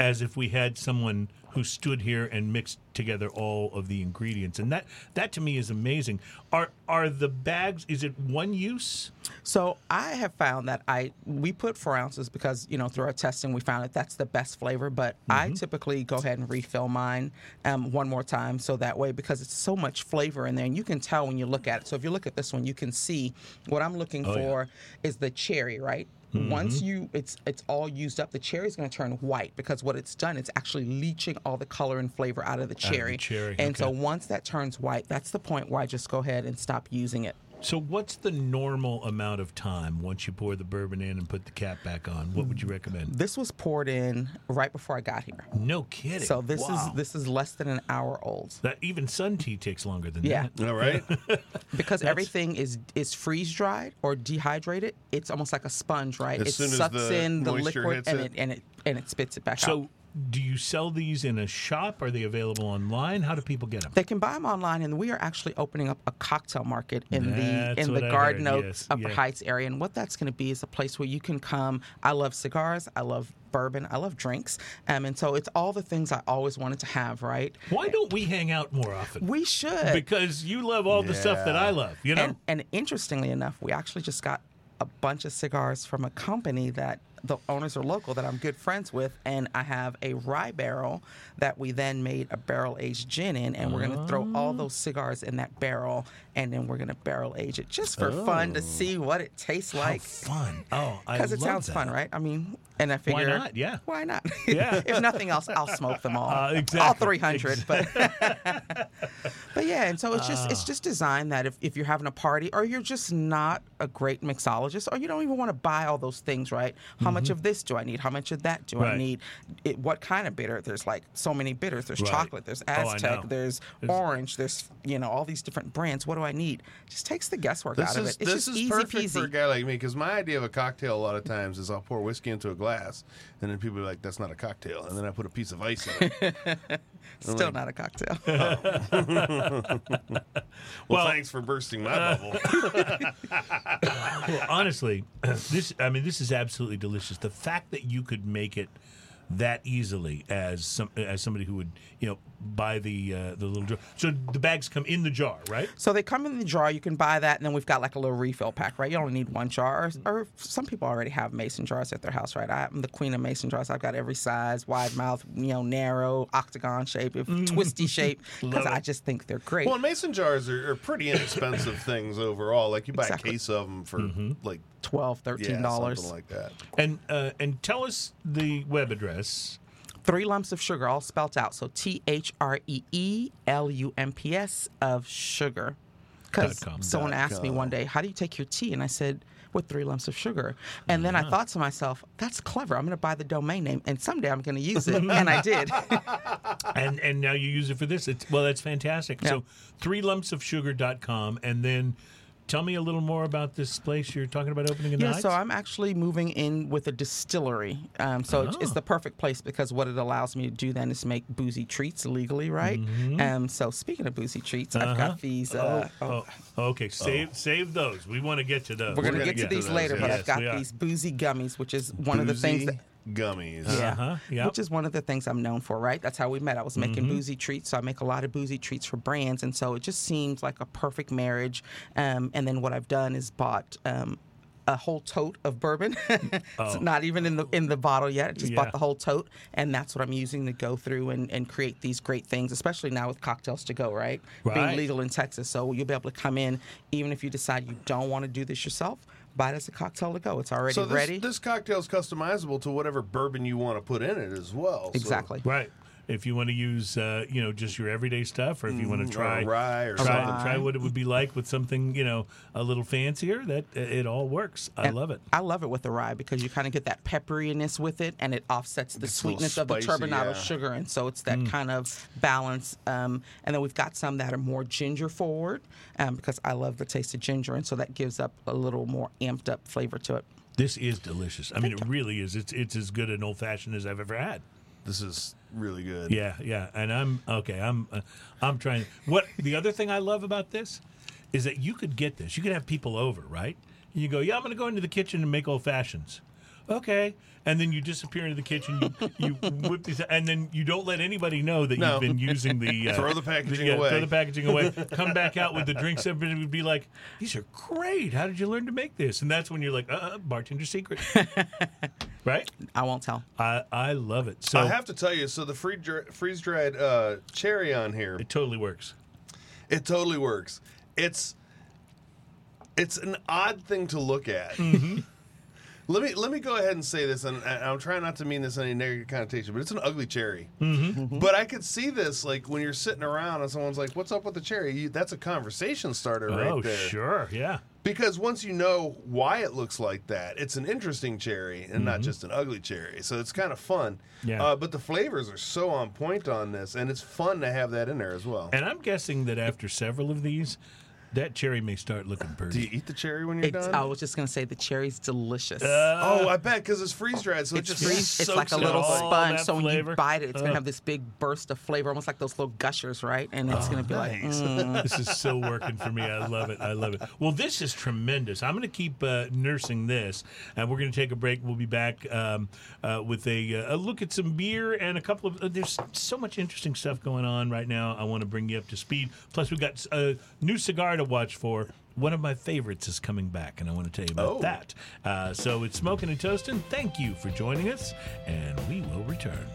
as if we had someone who stood here and mixed together all of the ingredients, and that that to me is amazing. Are are the bags? Is it one use? So I have found that I we put four ounces because you know through our testing we found that that's the best flavor. But I typically go ahead and refill mine um, one more time so that way because it's so much flavor in there and you can tell when you look at it. So if you look at this one, you can see what I'm looking yeah. for is the cherry, right? Once mm-hmm. you it's it's all used up, the cherry is going to turn white because what it's done, it's actually leaching all the color and flavor out of the the cherry. cherry, And so once that turns white, that's the point where I just go ahead and stop using it. So, what's the normal amount of time once you pour the bourbon in and put the cap back on? What would you recommend? This was poured in right before I got here. No kidding. So this Wow. is this is less than an hour old that even sun tea takes longer than Yeah. that. All right. because everything is is freeze dried or dehydrated. It's almost like a sponge, right? As it soon as sucks the in the liquid and it. it. and it and it spits it back out. So, do you sell these in a shop? Are they available online? How do people get them? They can buy them online, and we are actually opening up a cocktail market in That's the in the I Garden heard, Oaks yes, Upper yeah. Heights area. And what that's going to be is a place where you can come. I love cigars. I love bourbon. I love drinks. Um, and so it's all the things I always wanted to have. Right? Why don't we hang out more often? We should. because you love all the stuff that I love. You know. And, and interestingly enough, we actually just got a bunch of cigars from a company that the owners are local that I'm good friends with, and I have a rye barrel that we then made a barrel aged gin in, and we're gonna throw all those cigars in that barrel, and then we're gonna barrel age it just for fun to see what it tastes like. How fun! Oh, I Because it sounds that. fun, right? I mean, and I figure not? Yeah. why not? Yeah. if nothing else, I'll smoke them all, Uh, all exactly. 300. But but yeah, and so it's just Ah. it's just designed that if, if you're having a party or you're just not a great mixologist or you don't even want to buy all those things, right? How much of this do I need? How much of that do I Mm-hmm. Need? It, what kind of bitter? There's like so many bitters. There's Right. chocolate. There's Oh, Aztec. know. there's There's- orange. There's you know all these different brands. What do I need? Just takes the guesswork This out of it. It's this just is easy perfect peasy. for a guy like me because my idea of a cocktail a lot of times is I'll pour whiskey into a glass and then people are like, "That's not a cocktail," and then I put a piece of ice in it. Still not a cocktail. well, Well- thanks for bursting my uh, bubble. Well, honestly, this I mean, this is absolutely delicious. The fact that you could make it that easily as some as somebody who would you know buy the uh, the little jar. So the bags come in the jar, right? So they come in the jar. You can buy that, and then we've got like a little refill pack, right? You only need one jar, or, or some people already have mason jars at their house, right? I'm the queen of mason jars. I've got every size, wide mouth, you know, narrow, octagon shape, if twisty shape, because I just think they're great. well, mason jars are, are pretty inexpensive things overall. Like you buy Exactly. a case of them for like 12 yeah, 13 dollars. something like that. And uh, and tell us the web address. Three lumps of sugar, all spelt out. So T H R E E L U M P S of sugar. Because Dot com. someone Dot asked me one day, "How do you take your tea?" And I said, "With three lumps of sugar." And then I thought to myself, "That's clever. I'm going to buy the domain name, and someday I'm going to use it." and I did. and and now you use it for this. It's well, that's fantastic. Yeah. So three lumps of sugar.com and then tell me a little more about this place you're talking about opening in the Yeah, so I'm actually moving in with a distillery. Um, so it's, it's Oh. the perfect place because what it allows me to do then is make boozy treats legally, right? Um, so speaking of boozy treats, I've Mm-hmm. Uh-huh. got these. Uh, Oh, okay. Save save those. We want to get to those. We're gonna We're get gonna to get to these those, later, but yes, I've got these boozy gummies, which is one of the things that gummies. yeah, Uh-huh, yep. which is one of the things I'm known for, right? That's how we met. I was making Mm-hmm. boozy treats, so I make a lot of boozy treats for brands, and so it just seems like a perfect marriage. Um, and then what I've done is bought. Um, a whole tote of bourbon. it's not even in the in the bottle yet. I just Oh. Yeah. bought the whole tote, and that's what I'm using to go through and, and create these great things. Especially now with cocktails to go, right? Right. Being legal in Texas, so you'll be able to come in even if you decide you don't want to do this yourself. Buy it as a cocktail to go. It's already So this, ready. this cocktail is customizable to whatever bourbon you want to put in it as well. So- exactly. Right. If you want to use uh, you know just your everyday stuff, or if you want to Mm, try or rye or try, something. try what it would be like with something you know a little fancier. That it all works. I And love it. I love it with the rye because you kind of get that pepperiness with it, and it offsets the It's a little sweetness of the spicy, turbinado yeah. sugar, and so it's that kind of balance. Um, and then we've got some that are more ginger forward um, because I love the taste of ginger, and so that gives up a little more amped up flavor to it. This is delicious. I mean, it really is. It's it's as good an old fashioned as I've ever had. This is really good. Yeah, yeah. And I'm okay. I'm uh, I'm trying. What the other thing I love about this is that you could get this. You could have people over, right? And you go, yeah, I'm going to go into the kitchen and make old fashions. Okay. And then you disappear into the kitchen. You, you whip these, and then you don't let anybody know that No. you've been using the uh, Throw the packaging yeah, away. Throw the packaging away. Come back out with the drinks. Everybody would be like, "These are great. How did you learn to make this?" And that's when you're like, "Uh, bartender secret." Right? I won't tell. I I love it. So I have to tell you, so the free dr- freeze dried uh, cherry on here, it totally works. it totally works. It's it's an odd thing to look at. Mm-hmm. let me let me go ahead and say this, and I- I'm trying not to mean this in any negative connotation, but it's an ugly cherry. Mm-hmm. But I could see this like when you're sitting around and someone's like, "What's up with the cherry?" You, that's a conversation starter right oh, there. sure. Yeah. Because once you know why it looks like that, it's an interesting cherry and not Mm-hmm. just an ugly cherry. So it's kind of fun. Yeah. Uh, but the flavors are so on point on this, and it's fun to have that in there as well. And I'm guessing that after several of these, that cherry may start looking pretty. Do you pretty. eat the cherry when you're It's, done? I was just going to say the cherry's delicious. oh, I bet because it's freeze dried, so it's it just freeze, it's like a it little all. sponge. that So when flavor. you bite it, it's Ugh. gonna have this big burst of flavor, almost like those little gushers, right? And it's gonna be like, nice. mm. this is so working for me. I love it. I love it. Well, this is tremendous. I'm going to keep uh, nursing this, and we're going to take a break. We'll be back um, uh, with a, uh, a look at some beer and a couple of. Uh, there's so much interesting stuff going on right now. I want to bring you up to speed. Plus, we've got a new cigar to watch for. One of my favorites is coming back, and I want to tell you about Oh. that. Uh, so it's smoking and toasting. Thank you for joining us, and we will return.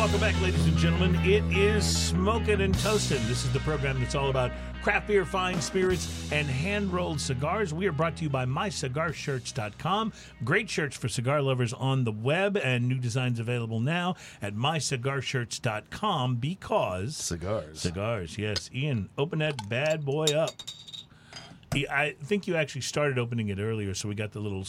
Welcome back, ladies and gentlemen. It is Smoking and Toasting. This is the program that's all about craft beer, fine spirits, and hand rolled cigars. We are brought to you by mycigarshirts.com. Great shirts for cigar lovers on the web, and new designs available now at mycigarshirts.com because. Cigars. Cigars, yes. Ian, open that bad boy up. I- I think you actually started opening it earlier, so we got the little.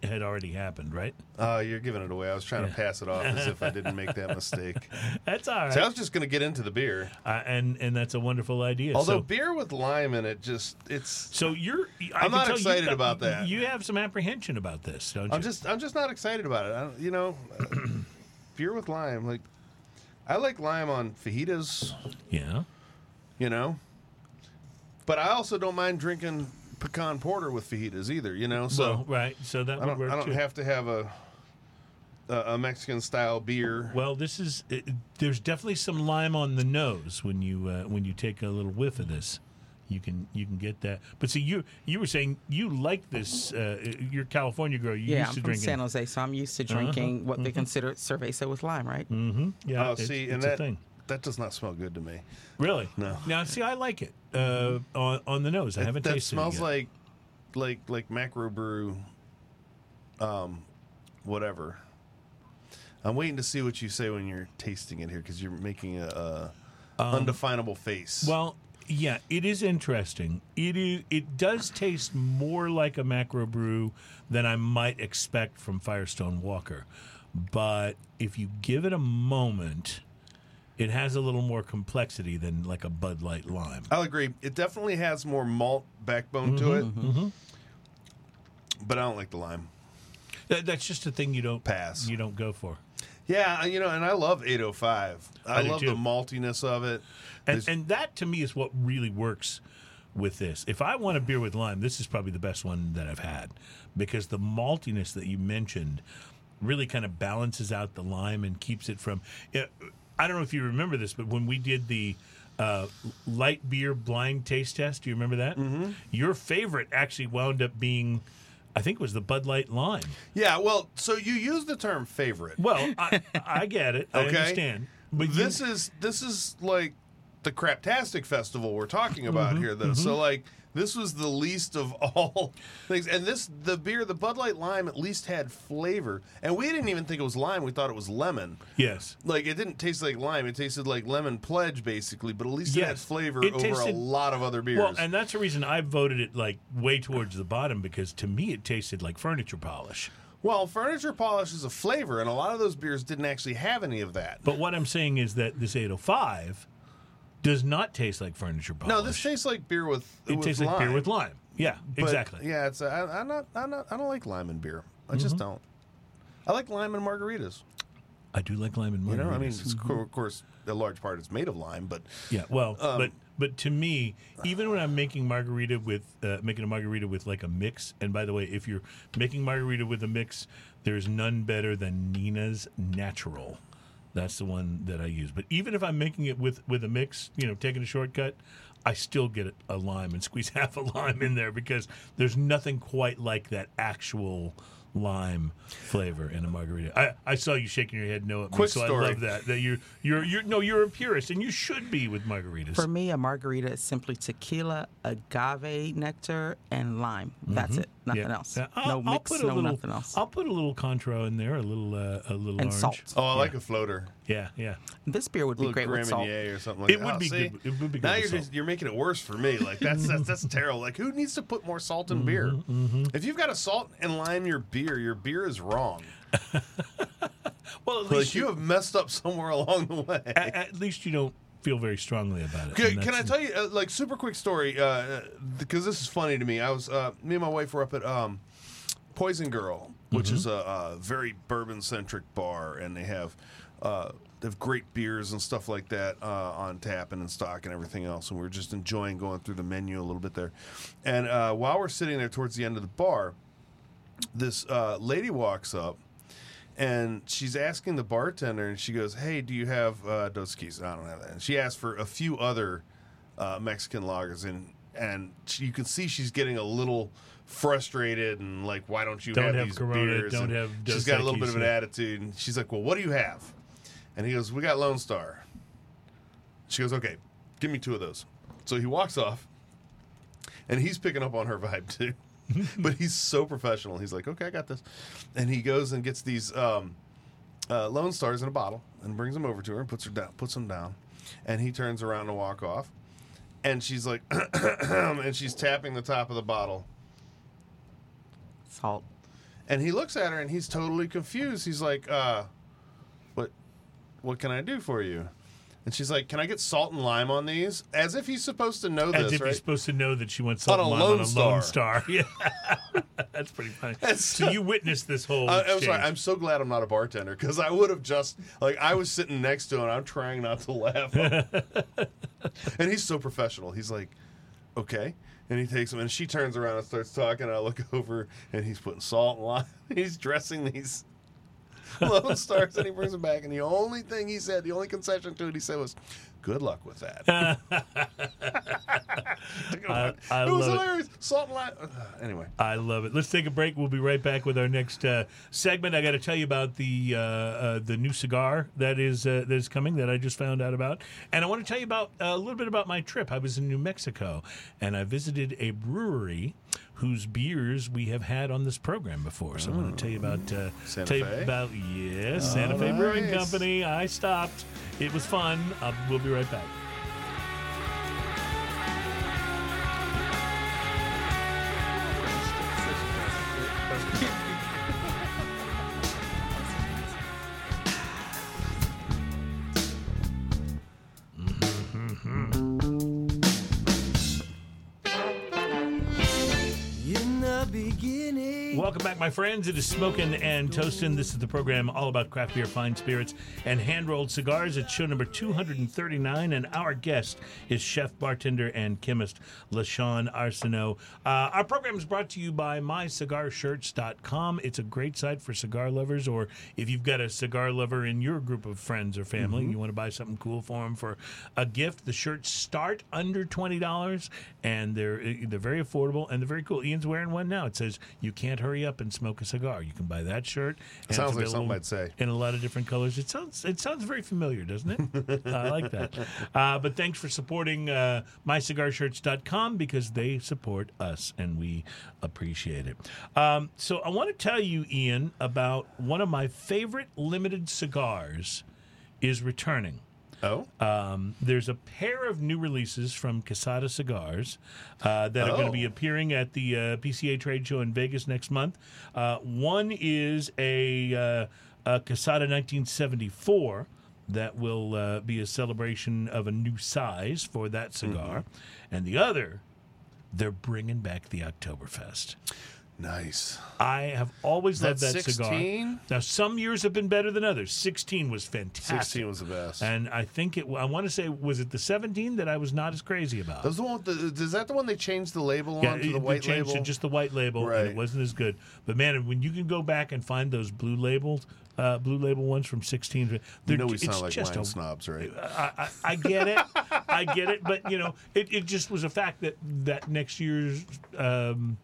had already happened, right? Oh, you're giving it away. I was trying to pass it off as if I didn't make that mistake. That's all right. So I was just going to get into the beer. uh, and and that's a wonderful idea. Although so, beer with lime in it, just it's. so you're. I I'm not excited got- about that. You have some apprehension about this, don't you? I'm just I'm just not excited about it. I don't, you know, beer with lime. Like I like lime on fajitas. yeah. You know, but I also don't mind drinking pecan porter with fajitas either. You know, so well, right. So that I don't work I don't too. have to have a a, a Mexican style beer. well, this is. It, there's definitely some lime on the nose when you uh, when you take a little whiff of this. You can you can get that. But see, you you were saying you like this. Uh, you're California girl. You Yeah, used I'm to from drinking. San Jose, so I'm used to drinking what they consider cerveza with lime, right? mm-hmm. Yeah. oh, it's, see, it's and a that thing. That does not smell good to me. Really? No. Now, see, I like it uh, on on the nose. I haven't that tasted smells it yet. like like like macro brew um whatever i'm waiting to see what you say when you're tasting it here because you're making a, a undefinable face Well, yeah, it is interesting. It is. It does taste more like a macro brew than I might expect from Firestone Walker, but if you give it a moment, it has a little more complexity than like a Bud Light Lime. i'll agree it definitely has more malt backbone to it Mm-hmm, but i don't like the lime That, that's just a thing you don't Pass. You don't go for. yeah you know and i love 805 i, I do love too. the maltiness of it And, There's- and that to me is what really works with this. If I want a beer with lime, this is probably the best one that I've had because the maltiness that you mentioned really kind of balances out the lime and keeps it from. Yeah, I don't know if you remember this, but when we did the uh, light beer blind taste test, do you remember that? Mm-hmm. Your favorite actually wound up being, I think, it was the Bud Light Lime. yeah well so you use the term favorite Well, I, I get it. I understand. But you- this is this is like the craptastic festival we're talking about Mm-hmm, here though so like This was the least of all things. And this, the beer, the Bud Light Lime, at least had flavor. And we didn't even think it was lime. We thought it was lemon. Yes. Like it didn't taste like lime. It tasted like lemon pledge, basically. But at least it had flavor It over tasted- a lot of other beers. Well, and that's the reason I voted it like way towards the bottom because to me it tasted like furniture polish. well, furniture polish is a flavor, and a lot of those beers didn't actually have any of that. But what I'm saying is that this 805 does not taste like furniture polish. No, this tastes like beer with. it with tastes lime. like beer with lime. Yeah, But, exactly. Yeah, it's. I, I'm not. I'm not. I don't like lime in beer. I just Mm-hmm. don't. I like lime in margaritas. I do like lime and You margaritas. know, I mean, it's, co- of course, a large part is made of lime, but Yeah, well, Um, but but to me, even when I'm making margarita with uh, making a margarita with like a mix, and by the way, if you're making margarita with a mix, there's none better than Nina's Natural. That's the one that I use. But even if I'm making it with with a mix, you know, taking a shortcut, I still get a lime and squeeze half a lime in there because there's nothing quite like that actual lime flavor in a margarita. I, I saw you shaking your head no at me, so story. I love that. That you're you're you're no, you're a purist and you should be with margaritas. For me, a margarita is simply tequila, agave nectar, and lime. That's it. Nothing Mm-hmm. Yeah. else. Yeah, I'll, no I'll mix, put a no little, nothing else. I'll put a little Cointreau in there, a little uh, a little And orange. salt. oh, I like a floater, Yeah, yeah. this beer would a be little great with salt. Or something like It that. would Oh, be see? good- it would be good now you're salt. just, you're making it worse for me. Like that's that's that's terrible. Like who needs to put more salt in beer? Mm-hmm, If you've got a salt and lime your beer, your beer is wrong. Well, at Like least you you, have messed up somewhere along the way. at, at least you don't feel very strongly about it. Can, can I tell you, uh, like, super quick story? uh, Because this is funny to me. I was, uh, me and my wife were up at um, Poison Girl, which Mm-hmm. is a, a very bourbon centric bar, and they have uh, they have great beers and stuff like that uh, on tap and in stock and everything else. And we are just enjoying going through the menu a little bit there. And uh, while we're sitting there towards the end of the bar, this uh, lady walks up and she's asking the bartender, and she goes, "Hey, do you have uh, Dos Equis?" I don't have that. And she asked for a few other uh, Mexican lagers, and and she, you can see she's getting a little frustrated and like, "Why don't you Don't have, have these Corona, beers?" don't And have She's Dos got a little bit of an attitude, and she's like, "Well, what do you have?" And he goes, "We got Lone Star." She goes, "Okay, give me two of those." So he walks off, and he's picking up on her vibe too. but he's so professional. He's like, okay, I got this. And he goes and gets these um, uh, Lone Stars in a bottle and brings them over to her and puts her down, puts them down. And he turns around to walk off. And she's like, and she's tapping the top of the bottle. Salt. And he looks at her and he's totally confused. He's like, uh, what can I do for you? And she's like, can I get salt and lime on these? As if he's supposed to know As this, if right? you're supposed to know that she wants salt On a and lime Lone on a Star. Lone Star. Yeah, that's pretty funny. That's so you witnessed this whole. I, I'm sorry. I'm so glad I'm not a bartender because I would have just like I was sitting next to him. I'm trying not to laugh, and he's so professional. He's like, okay, and he takes them, and she turns around and starts talking. I look over, and he's putting salt and lime. He's dressing these Lone Stars, and he brings them back. And the only thing he said, the only concession to it, he said was, "Good luck with that." I, I it was love it. hilarious. Salt and lime. Anyway. I love it. Let's take a break. We'll be right back with our next uh, segment. I got to tell you about the uh, uh, the new cigar that is uh, that is coming that I just found out about, and I want to tell you about uh, a little bit about my trip. I was in New Mexico, and I visited a brewery whose beers we have had on this program before. So I want to tell you about uh, Santa tell you Fe? about yes, Santa Fe Brewing. Company. I stopped. It was fun. Uh, we'll be right back. My friends. It is Smoking and Toasting. This is the program all about craft beer, fine spirits, and hand rolled cigars. It's show number 239, and our guest is chef, bartender, and chemist LaShawn Arsenault. Uh, our program is brought to you by mycigarshirts.com. It's a great site for cigar lovers, or if you've got a cigar lover in your group of friends or family, you want to buy something cool for them for a gift. The shirts start under $20, and they're, they're very affordable and they're very cool. Ian's wearing one now. It says, You can't hurry hurry up and smoke a cigar. You can buy that shirt. Sounds like something I'd say. in a lot of different colors. It sounds it sounds very familiar, doesn't it? I like that. Uh, but thanks for supporting uh, mycigarshirts.com because they support us and we appreciate it. Um, so I want to tell you, Ian, about one of my favorite limited cigars is returning. Oh, Um, there's a pair of new releases from Quesada Cigars uh, that are going Oh. to be appearing at the uh, PCA trade show in Vegas next month. Uh, one is a, uh, a Quesada 1974 that will uh, be a celebration of a new size for that cigar, and the other, they're bringing back the Oktoberfest. Nice. I have always loved that that cigar. Now, some years have been better than others. 16 was fantastic. 16 was the best. And I think it. I want to say, was it the 17 that I was not as crazy about? That was the one the, is that the one they changed the label yeah, on to it- the they white changed label? to just the white label, and it wasn't as good. But man, when you can go back and find those blue labels, uh, blue label ones from 16, you they're, know we sound like just wine a, snobs, right? I, I, I get it, I get it, but you know, it, it just was a fact that that next year's. Um,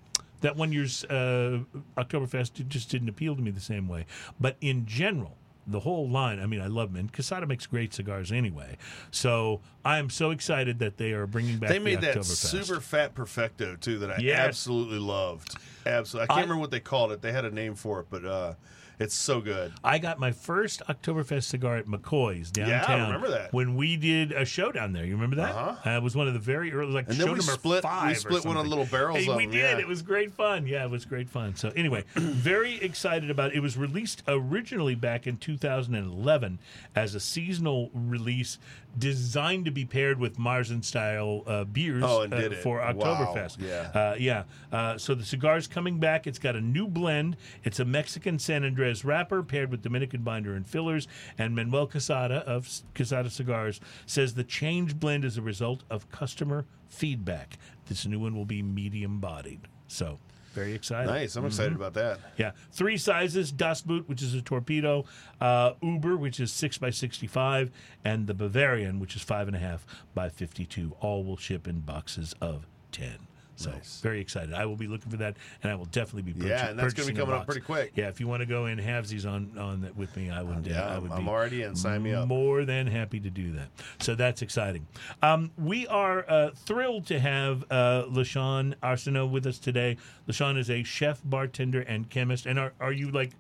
that one year's uh, Oktoberfest just didn't appeal to me the same way. But in general, the whole line, I mean, I love them. And Quesada makes great cigars anyway. So I am so excited that they are bringing back They the made that super fat perfecto too that I Yes. absolutely loved. Absolutely, I can't I- remember what they called it. They had a name for it, but uh, it's so good. I got my first Oktoberfest cigar at McCoy's downtown. Yeah, I remember that. when we did a show down there. You remember that? Uh-huh. Uh, it was one of the very early, like And show then we number split- we five. or split one of the little barrels Hey, we them, did. yeah. It was great fun. Yeah, it was great fun. So anyway, very excited about it. It was released originally back in 2011 as a seasonal release designed to be paired with Marzen style uh, beers Oh, and uh, did for Wow. Oktoberfest. Yeah. Uh, yeah. Uh, so the cigar's coming back. It's got a new blend. It's a Mexican San Andres wrapper paired with Dominican binder and fillers. And Manuel Quesada of Quesada Cigars says the change blend is a result of customer feedback. This new one will be medium bodied. So very excited. Nice. I'm excited Mm-hmm. about that. Yeah, three sizes: Das Boot, which is a torpedo, uh, Uber, which is six by sixty-five, and the Bavarian, which is five and a half by fifty-two. All will ship in boxes of ten. So Nice. very excited. I will be looking for that, and I will definitely be. Purchasing. Yeah, purchas- and that's gonna be purchasing a coming up pretty quick. Yeah, if you want to go in halvesies on on that with me, I would. uh, Yeah, I would I'm be already in. Sign me up. More than happy to do that. So that's exciting. Um, we are uh, thrilled to have uh, LaShawn Arsenault with us today. LaShawn is a chef, bartender, and chemist. And are, are you like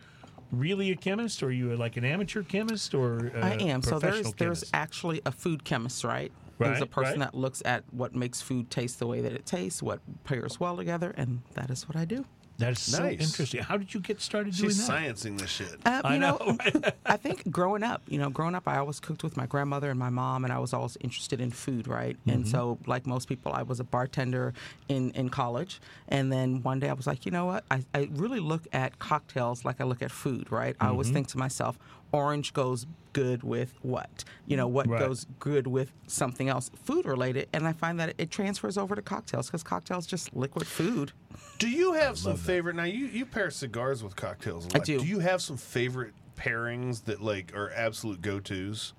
really a chemist, or are you like an amateur chemist, or uh, I am. So there's professional there's actually a food chemist, right? There's a person right. that looks at what makes food taste the way that it tastes, what pairs well together, and that is what I do. That's so interesting. How did you get started doing She's that? sciencing this shit. Uh, I you know, know. I think growing up, you know, growing up, I always cooked with my grandmother and my mom, and I was always interested in food, right? Mm-hmm. And so, like most people, I was a bartender in, in college. And then one day I was like, you know what? I, I really look at cocktails like I look at food, right? I Mm-hmm. always think to myself, orange goes good with what? You know, what Right. goes good with something else food related? And I find that it transfers over to cocktails because cocktails just liquid food. Do you have some favorite? Now you you pair cigars with cocktails. A I lot. do. Do you have some favorite pairings that like are absolute go tos?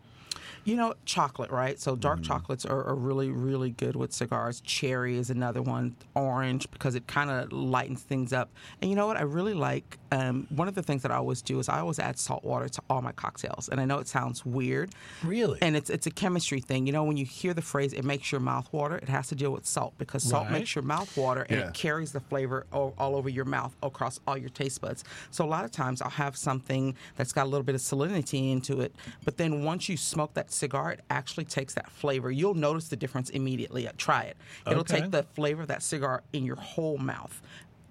You know, chocolate, right? So Mm-hmm. dark chocolates are, are really, really good with cigars. Cherry is another one. Orange because it kind of lightens things up. And you know what? I really like. Um, one of the things that I always do is I always add salt water to all my cocktails. And I know it sounds weird. Really? And it's it's a chemistry thing. You know, when you hear the phrase "it makes your mouth water," it has to deal with salt because salt Right. makes your mouth water and Yeah. it carries the flavor all, all over your mouth across all your taste buds. So a lot of times I'll have something that's got a little bit of salinity into it, but then once you smoke that cigar, it actually takes that flavor. You'll notice the difference immediately. Uh, Try it. It'll Okay. take the flavor of that cigar in your whole mouth.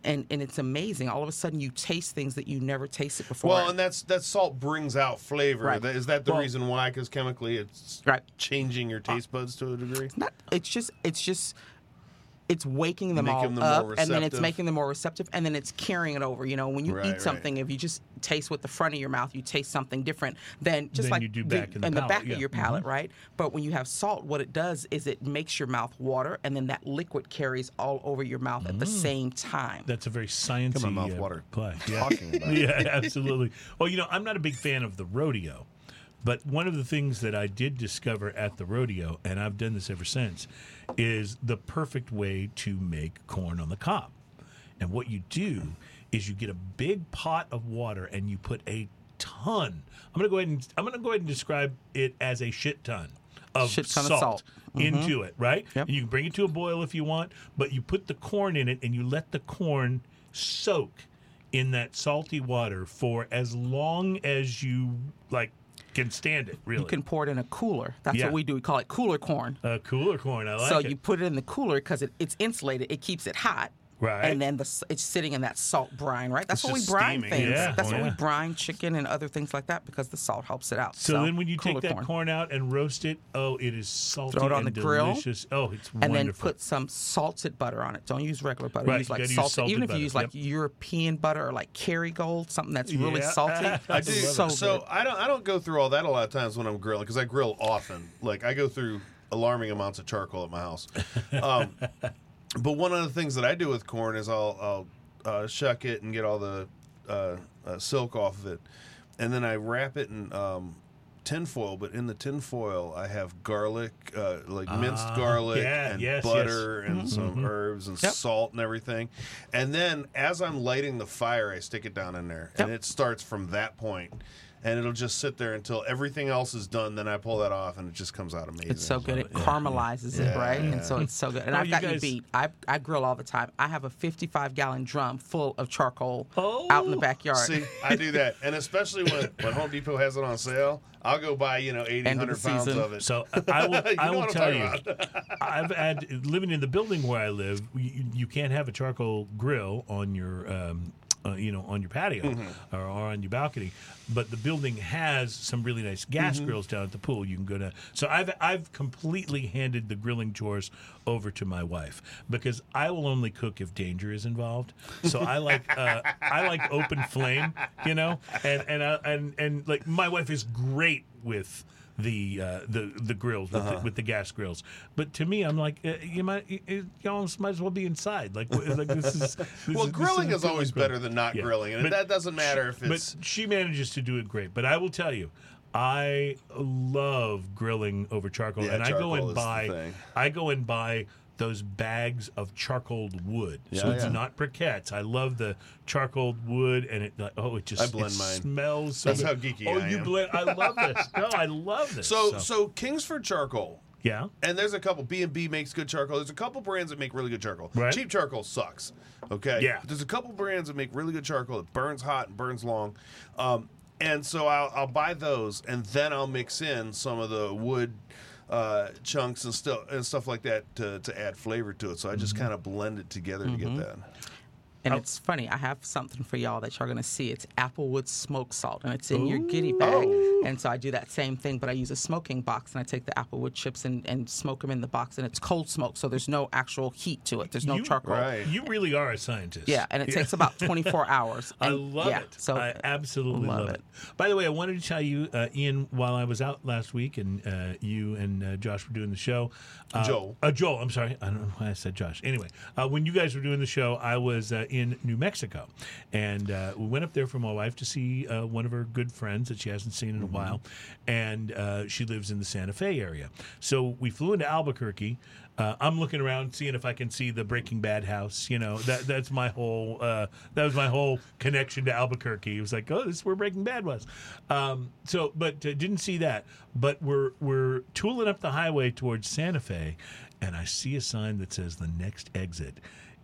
And, and it's amazing. All of a sudden, you taste things that you never tasted before. Well, and that's that salt brings out flavor. Right. Is that the Well- reason why? Because chemically, it's Right. changing your taste buds to a degree. not it's just it's just it's waking them Making all them more up and then it's making them more receptive and then it's carrying it over you know when you Right, eat right. something if you just taste with the front of your mouth you taste something different than just Than like you do back in the the back yeah. of your palate right but when you have salt what it does is it makes your mouth water and then that liquid carries all over your mouth at Mm. the same time That's a very sciencey my mouth uh, water play. Yeah. talking about yeah, absolutely. Well, you know, I'm not a big fan of the rodeo, but one of the things that I did discover at the rodeo, and I've done this ever since, is the perfect way to make corn on the cob. And what you do is you get a big pot of water and you put a ton. I'm gonna go ahead and I'm gonna go ahead and describe it as a shit ton of Shit ton of salt, salt. Mm-hmm. into it, right? Yep. And you can bring it to a boil if you want, but you put the corn in it and you let the corn soak in that salty water for as long as you like can stand it. Really, You can pour it in a cooler. That's Yeah. what we do. We call it cooler corn. uh, cooler corn. I like so it. you put it in the cooler because it, it's insulated. It keeps it hot. Right. And then the, it's sitting in that salt brine, right? That's It's what we brine steaming. things. Yeah. That's Oh, what we brine chicken and other things like that because the salt helps it out. so, then when you take that corn. out and roast it, oh, it is salty Throw it on and the grill, delicious. Oh, it's wonderful. and then put some salted butter on it. Don't use regular butter. Right, Use you like gotta use salted. salted Even if you use like yep. European butter or like Kerrygold, something that's really Yeah. salty. I I do. do. so So. I don't. I don't go through all that a lot of times when I'm grilling because I grill often. Like I go through alarming amounts of charcoal at my house. Um, but one of the things that I do with corn is I'll I'll uh, shuck it and get all the uh, uh, silk off of it, and then I wrap it in. Um, Tinfoil, but in the tinfoil, I have garlic, uh, like minced Ah, garlic yeah, and yes, butter yes. and some herbs and Yep. salt and everything. And then as I'm lighting the fire, I stick it down in there, and it starts from that point, and it'll just sit there until everything else is done. Then I pull that off, and it just comes out amazing. It's so good. It caramelizes it, right? And so it's so good. And Oh, I've you got you beat. I, I grill all the time. I have a 55 gallon drum full of charcoal Oh. out in the backyard. See, I do that, and especially when, when Home Depot has it on sale, I'll go buy you know 80, End 100 the pounds season. of it. So I will. You I know will I'm tell you. I've had living in the building where I live. You, you can't have a charcoal grill on your, um, uh, you know, on your patio Mm-hmm. or, or on your balcony. But the building has some really nice gas Mm-hmm. grills down at the pool. You can go to. So I've I've completely handed the grilling chores over to my wife because I will only cook if danger is involved. So I like uh, I like open flame, you know, and and I, and and like my wife is great with the uh, the the grills with, Uh-huh. the, with the gas grills. But to me, I'm like, uh, you might you, you almost might as well be inside. Like, like this is this well, is, grilling is a always grill. better than not Yeah. grilling, and But that doesn't matter if it's. But she manages to do it great. But I will tell you, I love grilling over charcoal, Yeah, and I go and buy. I go and buy those bags of charcoal wood. so Yeah, it's yeah. not briquettes. I love the charcoal wood, and it like, oh, it just I blend it mine. smells. So That's good. how geeky Oh, I you am. blend. I love this. No, I love this. so, so Kingsford charcoal. yeah. And there's a couple. B and B makes good charcoal. There's a couple brands that make really good charcoal. Right. Cheap charcoal sucks. Okay. Yeah. There's a couple brands that make really good charcoal. It burns hot and burns long. Um, and so I'll, I'll buy those, and then I'll mix in some of the wood uh, chunks and stuff and stuff like that to, to add flavor to it. So I Mm-hmm. just kind of blend it together to get that. And it's funny. I have something for y'all that y'all are gonna see. It's Applewood smoke salt, and it's in your giddy bag. And so I do that same thing, but I use a smoking box, and I take the Applewood chips and, and smoke them in the box, and it's cold smoke, so there's no actual heat to it. There's no You- charcoal. Right. You really are a scientist. Yeah, and it takes about 24 hours. I love yeah, it. So I absolutely love, love it. it. By the way, I wanted to tell you, uh, Ian, while I was out last week and uh, you and uh, Josh were doing the show. Uh, Joel. Uh, Joel, I'm sorry. I don't know why I said Josh. Anyway, uh, when you guys were doing the show, I was uh, in New Mexico. And uh, we went up there for my wife to see uh, one of her good friends that she hasn't seen in a while. And uh, she lives in the Santa Fe area. So we flew into Albuquerque. Uh, I'm looking around, seeing if I can see the Breaking Bad house. You know, that that's my whole uh, that was my whole connection to Albuquerque. It was like, oh, this is where Breaking Bad was. Um, so, but uh, didn't see that. But we're we're tooling up the highway towards Santa Fe, and I see a sign that says the next exit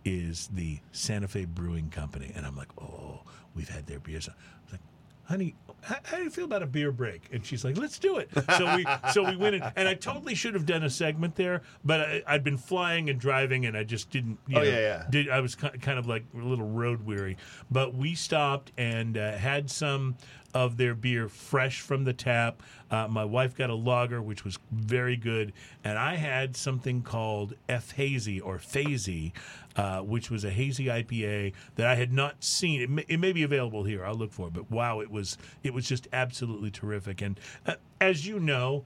is the Santa Fe Brewing Company, and I'm like, oh, we've had their beers. I was like, honey, how, how do you feel about a beer break? And she's like, let's do it. So we so we went in, and I totally should have done a segment there, but I, I'd been flying and driving, and I just didn't. You Oh, know, yeah, yeah. Did I was kind of like a little road weary, but we stopped and uh, had some of their beer fresh from the tap. Uh, my wife got a lager, which was very good, and I had something called F Hazy or Fazy, uh, which was a hazy IPA that I had not seen. It may, it may be available here. I'll look for it. But wow, it was it was just absolutely terrific. And uh, as you know,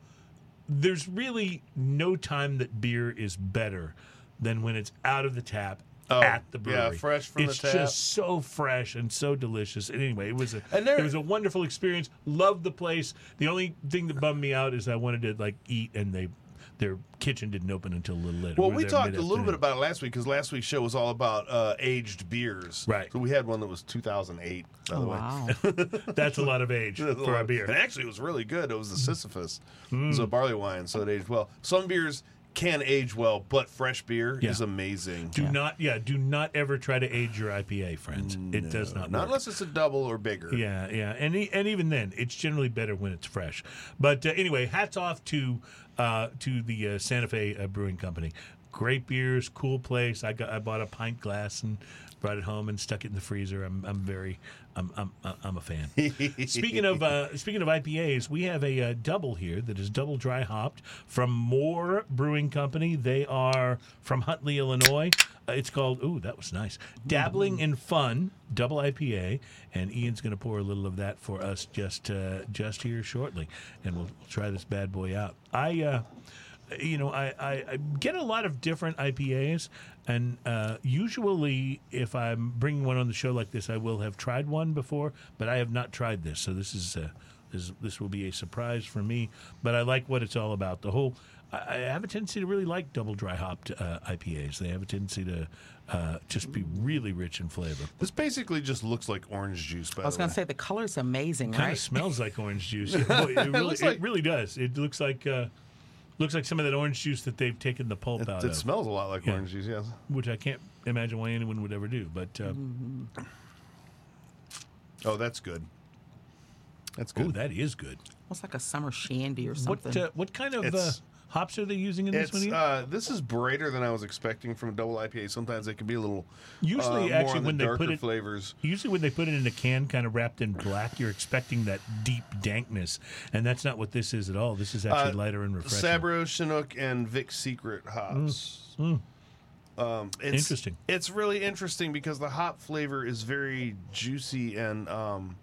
there's really no time that beer is better than when it's out of the tap Oh, at the brewery. yeah, fresh from the tap. it's just so fresh and so delicious. And anyway, it was a there- it was a wonderful experience. Loved the place. The only thing that bummed me out is I wanted to like eat and they their kitchen didn't open until a little later. Well, We're we talked a little bit about it last week because last week's show was all about uh, aged beers. Right. So we had one that was 2008. By Oh, the way. wow. That's a lot of age That's a for a beer. And actually, it was really good. It was the Sisyphus. It Mm. was a barley wine, so it aged well. Some beers can age well, but fresh beer Yeah. is amazing. Do not, yeah, do not ever try to age your IPA, friends. It does not. Not work. unless it's a double or bigger. Yeah, yeah, and e- and even then, it's generally better when it's fresh. But uh, anyway, hats off to uh, to the uh, Santa Fe uh, Brewing Company. Great beers, cool place. I got I bought a pint glass and brought it home and stuck it in the freezer. I'm I'm very I'm I'm I'm a fan. speaking of uh, speaking of IPAs, we have a uh, double here that is double dry hopped from Moore Brewing Company. They are from Huntley, Illinois. Uh, it's called ooh, that was nice. Dabbling in Fun Double IPA, and Ian's going to pour a little of that for us just uh, just here shortly, and we'll, we'll try this bad boy out. I. Uh, you know, I, I, I get a lot of different IPAs, and uh, usually, if I'm bringing one on the show like this, I will have tried one before, but I have not tried this. So this is uh, this this will be a surprise for me. But I like what it's all about. The whole I, I have a tendency to really like double dry hopped uh, IPAs. They have a tendency to uh, just be really rich in flavor. This basically just looks like orange juice. By I was going to say the color's amazing, Kind right? of smells like orange juice. It, boy, it really, looks like- it really does. It looks like. Looks like some of that orange juice that they've taken the pulp It, out it of. It smells a lot like Yeah. orange juice. Yes. which I can't imagine why anyone would ever do. But uh, Oh, that's good. That's good. oh, that is good. Almost like a summer shandy or something. What uh, what kind of uh, It's- hops are they using in this one? Uh, this is brighter than I was expecting from a double IPA. Sometimes they can be a little Usually, uh, actually, on the when they put it- flavors. Usually, when they put it in a can, kind of wrapped in black, you're expecting that deep dankness, and that's not what this is at all. This is actually Uh, lighter and refreshing. Sabro, Chinook, and Vic Secret hops. Um, it's, Mm, Interesting. It's really interesting because the hop flavor is very juicy and um,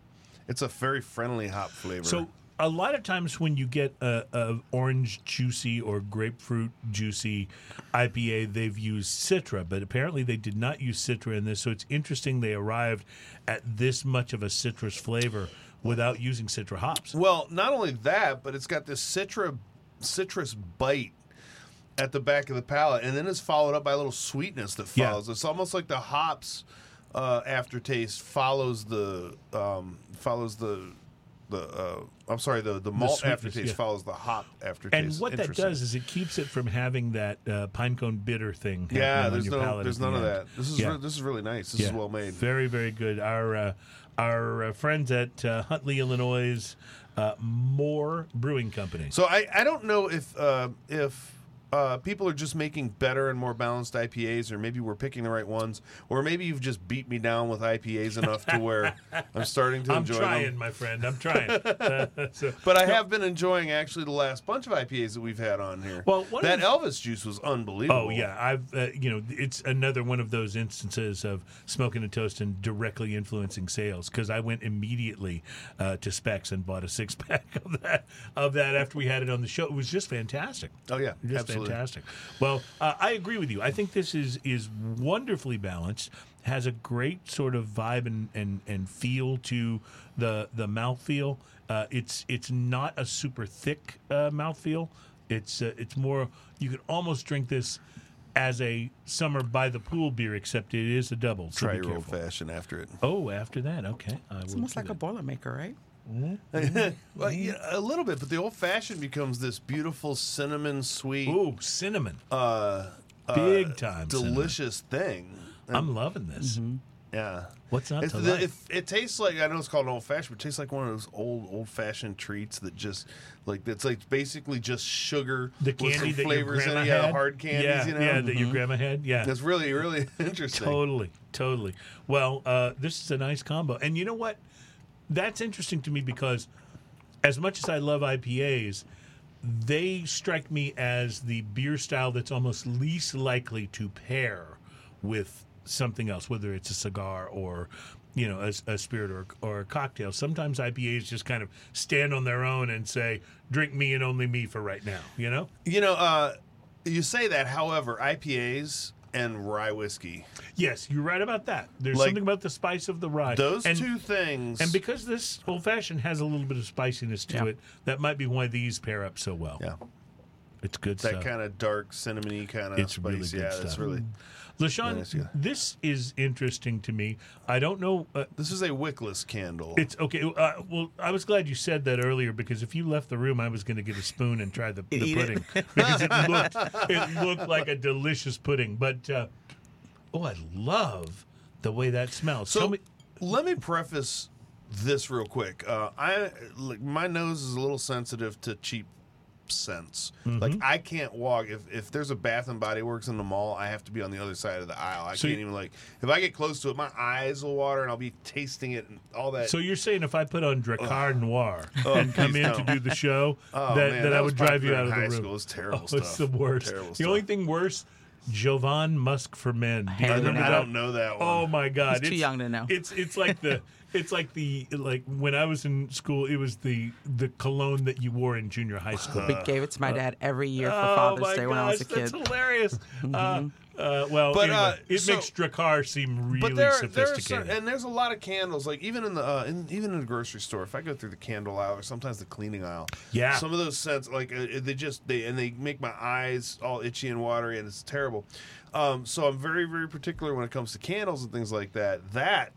it's a very friendly hop flavor. So a lot of times when you get a, a orange juicy or grapefruit juicy IPA, they've used Citra, but apparently they did not use Citra in this. So it's interesting they arrived at this much of a citrus flavor without using Citra hops. Well, not only that, but it's got this citra, citrus bite at the back of the palate, and then it's followed up by a little sweetness that Yeah. follows. It's almost like the hops uh, aftertaste follows the um, follows the the. Uh, I'm sorry, the the malt sweetness, aftertaste yeah. follows the hop aftertaste. And what that does is it keeps it from having that uh, pine cone bitter thing. yeah, on there's your no palate there's at the none of end. that. This is Yeah. re- this is really nice. This is well made. Very, very good. Our uh, our uh, friends at uh, Huntley, Illinois, uh, Moore Brewing Company. So I, I don't know if uh, if uh, people are just making better and more balanced IPAs, or maybe we're picking the right ones, or maybe you've just beat me down with IPAs enough to where I'm starting to I'm enjoy trying, them. I'm trying, my friend. I'm trying. so, But I have been enjoying actually the last bunch of IPAs that we've had on here. Well, that Elvis juice was unbelievable. Oh yeah, I've uh, you know it's another one of those instances of smoking a toast and directly influencing sales because I went immediately uh, to Specs and bought a six pack of that of that after we had it on the show. It was just fantastic. Oh, yeah, just absolutely. fantastic. Well, uh, I agree with you. I think this is is wonderfully balanced. Has a great sort of vibe and and, and feel to the the mouthfeel. Uh, it's it's not a super thick uh, mouthfeel. It's uh, it's more you could almost drink this as a summer by the pool beer, except it is a double. So Try be your old fashioned after it. Oh, after that, okay. I it's almost do like a that. Boilermaker, right? Well, yeah, a little bit, but the old fashioned becomes this beautiful cinnamon sweet, Ooh, cinnamon. uh, uh, Big time cinnamon. delicious thing. I'm loving this. Yeah. What's not It's to the, like? it, it tastes like I know it's called an old fashioned, but it tastes like one of those old old fashioned treats that just like it's like basically just sugar the with candy some that your flavors grandma in it. Yeah, had, hard candies, yeah, you know. Mm-hmm. yeah, that your grandma had, yeah. That's really really interesting. Totally, totally. Well, uh, this is a nice combo, and you know what? That's interesting to me because, as much as I love IPAs, they strike me as the beer style that's almost least likely to pair with something else, whether it's a cigar or you know a, a spirit or, or a cocktail. Sometimes IPAs just kind of stand on their own and say, "Drink me and only me for right now." You know. You know, uh, you say that. However, IPAs and rye whiskey, Yes, you're right about that. There's Like, something about the spice of the rye. those and, two things. And because this old fashioned has a little bit of spiciness to Yeah. it, that might be why these pair up so well. yeah, It's good that stuff. kind of dark cinnamony kind of It's spice. really good yeah, stuff. that's really. LaShawn, yeah. this is interesting to me. I don't know. Uh, This is a wickless candle. it's okay. Uh, well, I was glad you said that earlier because if you left the room, I was going to get a spoon and try the, the Eat it. pudding because it looked it looked like a delicious pudding. But uh, oh, I love the way that smells. So me, let me preface this real quick. Uh, I like my nose is a little sensitive to cheap scents. Mm-hmm. Like I can't walk if if there's a Bath and Body Works in the mall. I have to be on the other side of the aisle. I So can't you- even like if I get close to it, my eyes will water and I'll be tasting it and all that. so you're saying if I put on Drakkar Noir and come please in to don't. the show, Oh, that, man, that, that I would drive you out in of the room. school. It's terrible oh, It's the worst. Terrible the stuff. only thing worse, Jovan Musk for Men. Do you hate it. I don't know that one. Oh my god, He's too young to know. It's it's like the it's like the like when I was in school, it was the the cologne that you wore in junior high school. We gave it to my dad every year for oh Father's Day gosh, when I was a kid. that's hilarious. uh, uh, well, But, anyway, uh, it so- makes Drakkar seem really but there, there are sophisticated. certain, and there's a lot of candles. Like even in the uh, in, even in the grocery store, if I go through the candle aisle or sometimes the cleaning aisle, Yeah. some of those scents like uh, they just they and they make my eyes all itchy and watery, and it's terrible. Um, so I'm very very particular when it comes to candles and things like that. That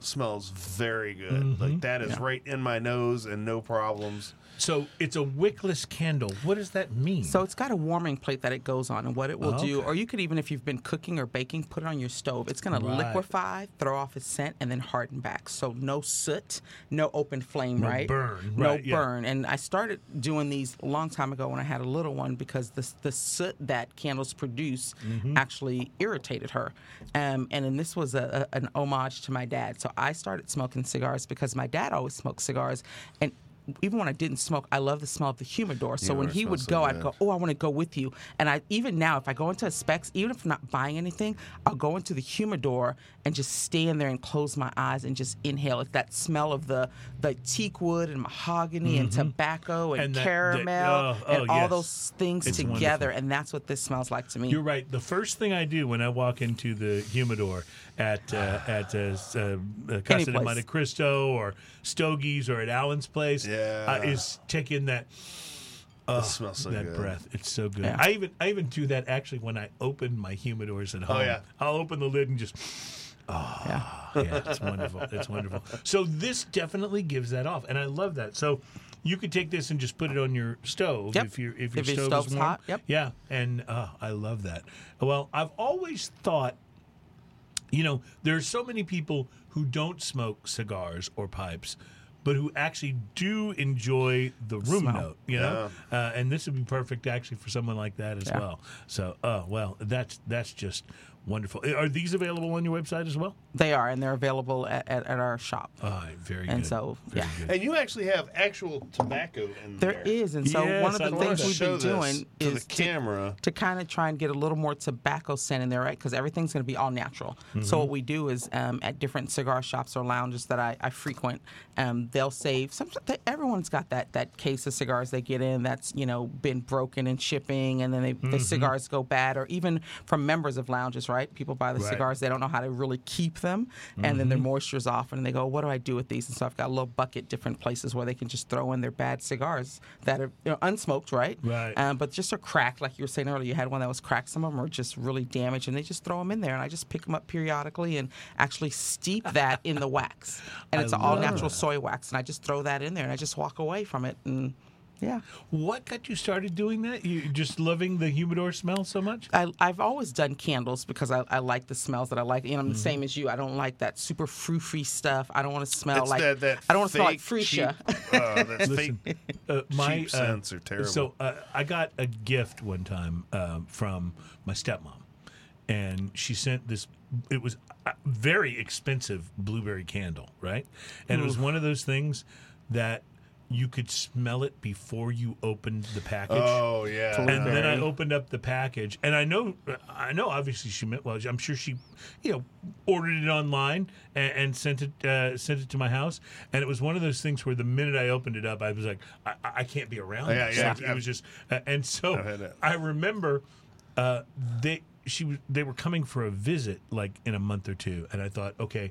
smells very good. Mm-hmm. Like that is right in my nose and no problems. So it's a wickless candle. What does that mean? So it's got a warming plate that it goes on, and what it will do, Okay. or you could even, if you've been cooking or baking, put it on your stove. It's going to liquefy, throw off its scent, and then harden back. So no soot, no open flame, No right? burn, no right, yeah. burn. And I started doing these a long time ago when I had a little one because the the soot that candles produce Mm-hmm. actually irritated her. Um, and then this was a, a, an homage to my dad. So I started smoking cigars because my dad always smoked cigars, and even when I didn't smoke, I love the smell of the humidor. So when he would smells so go, I'd go, "Oh, I want to go with you." And I even now, if I go into a Spec's, even if I'm not buying anything, I'll go into the humidor and just stand there and close my eyes and just inhale. It's that smell of the the teak wood and mahogany and tobacco and, Mm-hmm. And that- that- caramel oh, oh, and all yes. those things It's together. wonderful. And that's what this smells like to me. You're right. The first thing I do when I walk into the humidor at uh, at uh, uh, uh, Casa de. Monte Cristo or Stogie's or at Allen's place Yeah. uh, is taking in that it smells so that good. breath. It's so good. Yeah. I even I even do that actually when I open my humidors at home. Oh, yeah. I'll open the lid and just yeah. yeah, it's wonderful. It's wonderful. So this definitely gives that off, and I love that. So you could take this and just put it on your stove Yep. if your if your If your stove stove's is warm. hot, yep. Yeah, and uh, I love that. Well, I've always thought, you know, there's so many people who don't smoke cigars or pipes. But who actually do enjoy the room Smell. note, you know, uh, and this would be perfect actually for someone like that as Yeah. well. So, uh, well, that's that's just wonderful. Are these available on your website as well? They are, and they're available at, at, at our shop. All right, very And good. so, Very yeah. good. And you actually have actual tobacco in there. There is, and so Yes, one of the love things we've been doing is the camera. to, kind of try and get a little more tobacco scent in there, right? Because everything's going to be all natural. So what we do is um, at different cigar shops or lounges that I, I frequent, um, they'll save. Some, they, everyone's got that that case of cigars they get in that's you know been broken in shipping, and then they, the cigars go bad, or even from members of lounges, right? People buy the Right. cigars, they don't know how to really keep them, and then their moisture's off, and they go, "What do I do with these?" And so I've got a little bucket, different places where they can just throw in their bad cigars that are you know, unsmoked, right? Right. Um, but just are cracked, like you were saying earlier. You had one that was cracked. Some of them are just really damaged, and they just throw them in there. And I just pick them up periodically and actually steep that in the wax. And I it's all natural that. soy wax, and I just throw that in there, and I just walk away from it. And yeah, What got you started doing that? You just loving the humidor smell so much? I, I've always done candles because I, I like the smells that I like. You know, I'm Mm-hmm. the same as you. I don't like that super frou frou stuff. I don't want to smell It's like that, that I don't want to smell like fake, freesia. cheap, uh, that's Listen, fake. uh, my Cheap uh, scents are terrible. So uh, I got a gift one time um, from my stepmom, and she sent this. It was a very expensive blueberry candle, right? And it was one of those things that you could smell it before you opened the package. Oh yeah. and then I opened up the package, and I know, I know. Obviously, she meant well. I'm sure she, you know, ordered it online and, and sent it, uh, sent it to my house. And it was one of those things where the minute I opened it up, I was like, I, I can't be around. Yeah, this. yeah. It was just, uh, and so I've had that. I remember uh, they she was they were coming for a visit like in a month or two, and I thought, okay,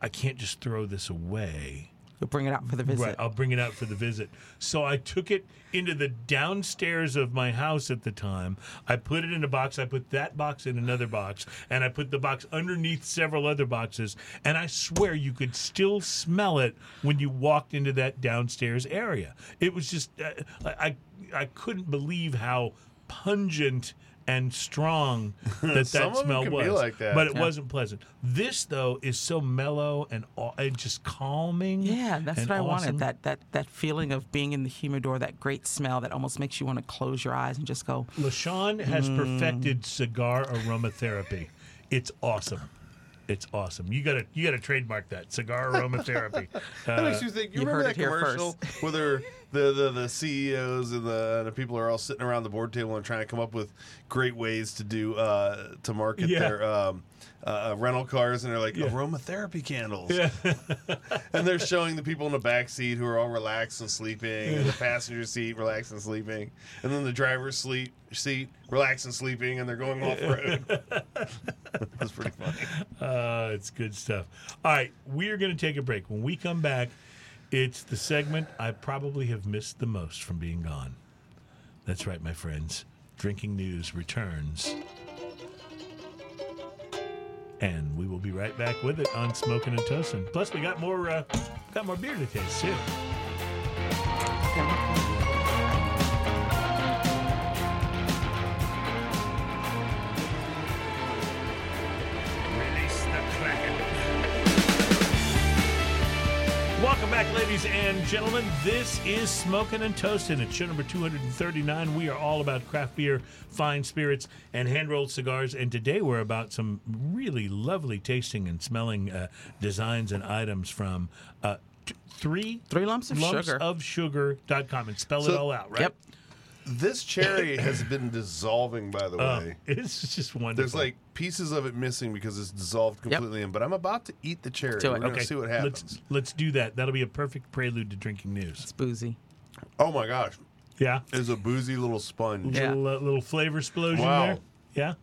I can't just throw this away. You'll bring it out for the visit. Right, I'll bring it out for the visit. So I took it into the downstairs of my house at the time. I put it in a box. I put that box in another box, and I put the box underneath several other boxes. And I swear you could still smell it when you walked into that downstairs area. It was just uh, I I couldn't believe how pungent and strong that Some that smell can be was. like that. But it Yeah. wasn't pleasant. This though is so mellow and, and just calming. Yeah, that's what I awesome. wanted. That that that feeling of being in the humidor, that great smell that almost makes you want to close your eyes and just go. LaShawn has Mm. perfected cigar aromatherapy. It's awesome. It's awesome. You gotta you gotta trademark that cigar aromatherapy. That Uh, makes you think. You, you remember heard that commercial where they're, the, the the CEOs and the the people are all sitting around the board table and trying to come up with great ways to do uh, to market Yeah. their um, uh, rental cars, and they're like Yeah. aromatherapy candles, and they're showing the people in the back seat who are all relaxed and sleeping, and the passenger seat relaxed and sleeping, and then the driver's sleep seat relaxed and sleeping, and they're going off road. That's pretty funny. uh, it's good stuff. All right, we are going to take a break. When we come back, it's the segment I probably have missed the most from being gone. That's right, my friends. Drinking News returns. And we will be right back with it on Smoking and Toasting. Plus, we got more uh, got more beer to taste too. Welcome back, ladies and gentlemen. This is Smoking and Toasting. It's show number 239. We are all about craft beer, fine spirits, and hand rolled cigars. And today we're about some really lovely tasting and smelling uh, designs and items from uh, t- three, Three lumps of sugar. of sugar.com. And spell it all out, right? Yep. This cherry has been dissolving, by the Oh, way. it's just wonderful. There's like pieces of it missing because it's dissolved completely in. But I'm about to eat the cherry. Do it. We're gonna okay, see what happens. Let's, let's do that. That'll be a perfect prelude to drinking news. It's boozy. Oh my gosh, Yeah? it's a boozy little sponge. Yeah. Little, uh, little flavor explosion Wow. there. Yeah?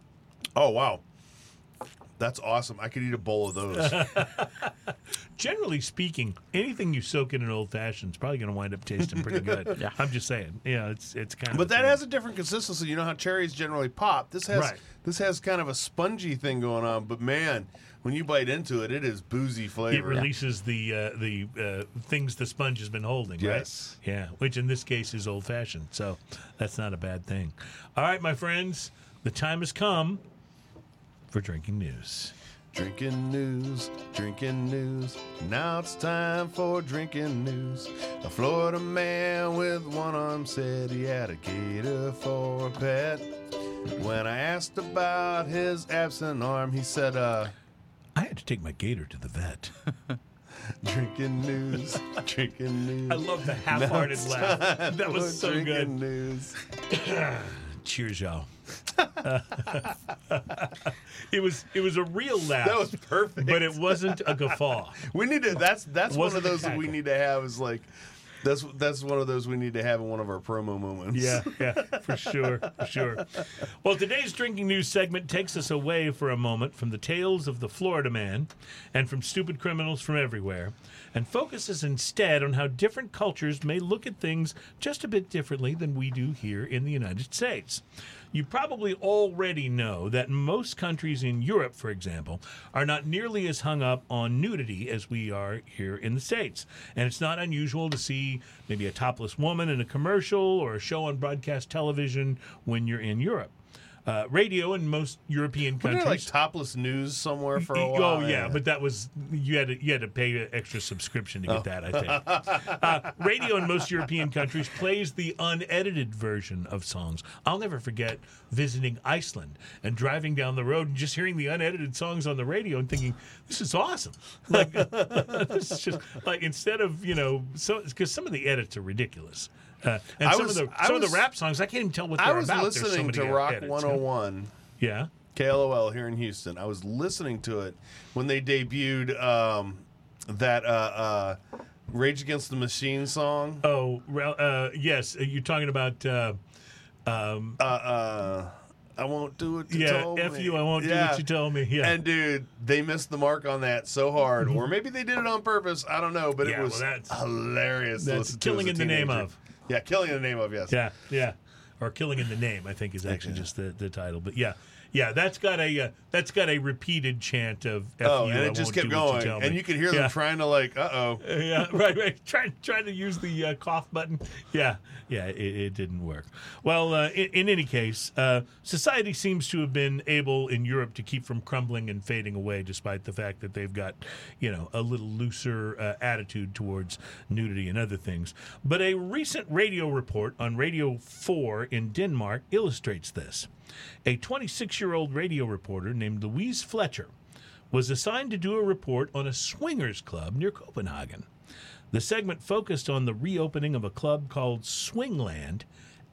Oh wow, that's awesome. I could eat a bowl of those. generally speaking, anything you soak in an old fashioned is probably going to wind up tasting pretty good. Yeah. I'm just saying. Yeah, it's it's kind of. but that thing. has a different consistency. You know how cherries generally pop. This has Right. this has kind of a spongy thing going on. But man, when you bite into it, it is boozy flavor. It flavor. releases the uh, the uh, things the sponge has been holding, Yes. right? Yeah, which in this case is old fashioned, so that's not a bad thing. All right, my friends, the time has come for drinking news. Drinking news, drinking news. Now it's time for drinking news. A Florida man with one arm said he had a gator for a pet. When I asked about his absent arm, he said, uh, I had to take my gator to the vet. drinking news, drinking news. I love the half-hearted laugh. That was so drinking good. news. Cheers, y'all. it was it was a real laugh. That was perfect. but it wasn't a guffaw. We need to. That's that's one of those that we need to have. Is like, that's that's one of those we need to have in one of our promo moments. Yeah, yeah, for sure, for sure. Well, today's drinking news segment takes us away for a moment from the tales of the Florida man and from stupid criminals from everywhere, and focuses instead on how different cultures may look at things just a bit differently than we do here in the United States. You probably already know that most countries in Europe, for example, are not nearly as hung up on nudity as we are here in the States. And it's not unusual to see maybe a topless woman in a commercial or a show on broadcast television when you're in Europe. Uh, radio in most European Wasn't countries. there like topless news somewhere for a while? Oh yeah, but that was you had to you had to pay an extra subscription to get that. I think. uh, radio in most European countries plays the unedited version of songs. I'll never forget visiting Iceland and driving down the road and just hearing the unedited songs on the radio and thinking, "This is awesome!" Like this is just like instead of you know, so because some of the edits are ridiculous. Uh, and I some was- of the I some of the rap songs, I can't even tell what they're I was about. So listening many to Rock edits, 101. Yeah. KLOL here in Houston. I was listening to it when they debuted um, that uh, uh, Rage Against the Machine song. Oh, uh, yes. You're talking about uh, um, Uh, uh, I won't do it. you Yeah, F me. you, I won't do what you told me. Yeah. And dude, they missed the mark on that so hard, or maybe they did it on purpose. I don't know, but Yeah, it was well, that's- hilarious. that's killing in the name of. Yeah, killing in the name of yes. Yeah, yeah. Or killing in the name, I think is actually just the, the title. But yeah, yeah, that's got a uh, that's got a repeated chant of F Oh, you, and I it just won't kept going, tell and me. you could hear them yeah. trying to like, uh oh. yeah, right, right. Trying trying to use the uh, cough button. Yeah, yeah, it, it didn't work. Well, uh, in, in any case, uh, society seems to have been able in Europe to keep from crumbling and fading away, despite the fact that they've got, you know, a little looser uh, attitude towards nudity and other things. But a recent radio report on Radio Four in Denmark illustrates this. A 26 year old radio reporter named Louise Fletcher was assigned to do a report on a swingers club near Copenhagen. The segment focused on the reopening of a club called Swingland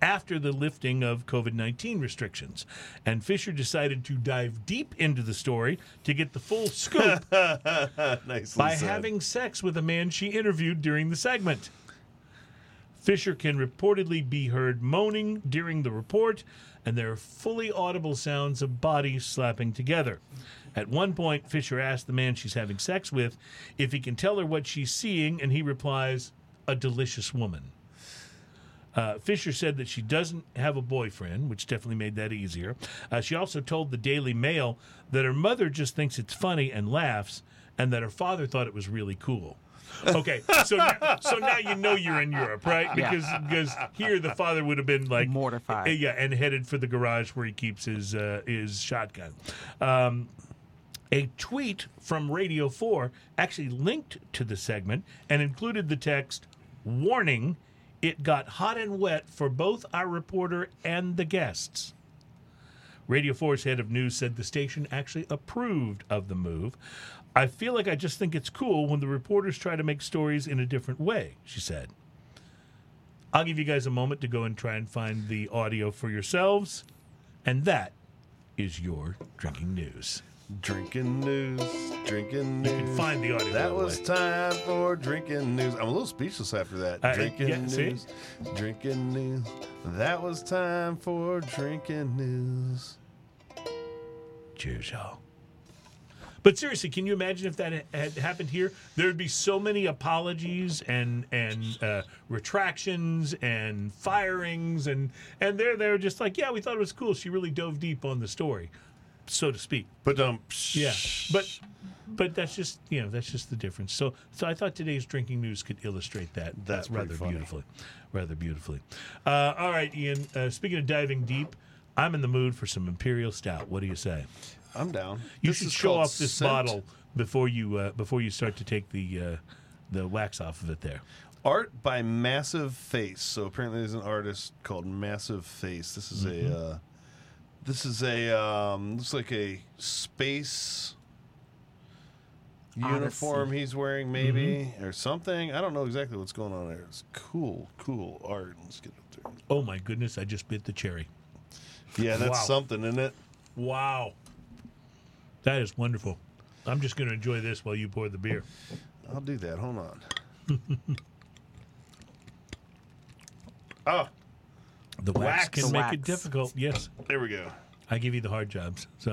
after the lifting of COVID 19 restrictions. And Fisher decided to dive deep into the story to get the full scoop by said. having sex with a man she interviewed during the segment. Fisher can reportedly be heard moaning during the report, and there are fully audible sounds of bodies slapping together. At one point, Fisher asks the man she's having sex with if he can tell her what she's seeing, and he replies, A delicious woman. Uh, Fisher said that she doesn't have a boyfriend, which definitely made that easier. Uh, she also told the Daily Mail that her mother just thinks it's funny and laughs, and that her father thought it was really cool. Okay, so now, so now you know you're in Europe, right? Because because here the father would have been like Mortified. Yeah, and headed for the garage where he keeps his uh, his shotgun. Um, a tweet from Radio 4 actually linked to the segment and included the text Warning, it got hot and wet for both our reporter and the guests. Radio 4's head of news said the station actually approved of the move. I feel like I just think it's cool when the reporters try to make stories in a different way, she said. I'll give you guys a moment to go and try and find the audio for yourselves. And that is your drinking news. Drinking news, drinking news. You can find the audio. That was way. time for drinking news. I'm a little speechless after that. Uh, drinking yeah, see? news, drinking news. That was time for drinking news. Cheers, y'all. But seriously, can you imagine if that had happened here? There would be so many apologies and and uh, retractions and firings and and they're they're just like, yeah, we thought it was cool. She really dove deep on the story, so to speak. But um, Yeah, but but that's just you know that's just the difference. So so I thought today's drinking news could illustrate that. That's uh, rather funny. beautifully, rather beautifully. Uh, all right, Ian. Uh, speaking of diving deep, I'm in the mood for some imperial stout. What do you say? I'm down. You This should show off this Scent bottle before you uh, before you start to take the uh, the wax off of it. There. Art by Massive Face. So apparently, there's an artist called Massive Face. This is Mm-hmm. a. Uh, this is a. Um, looks like a space uniform Odyssey. he's wearing, maybe Mm-hmm. or something. I don't know exactly what's going on there. It's cool, cool art. Let's get up there. Oh my goodness! I just bit the cherry. Yeah, that's Wow. something, isn't it? Wow, that is wonderful. I'm just going to enjoy this while you pour the beer. I'll do that. Hold on. oh, The wax, Wax. can The make it difficult. Yes, there we go. I give you the hard jobs. So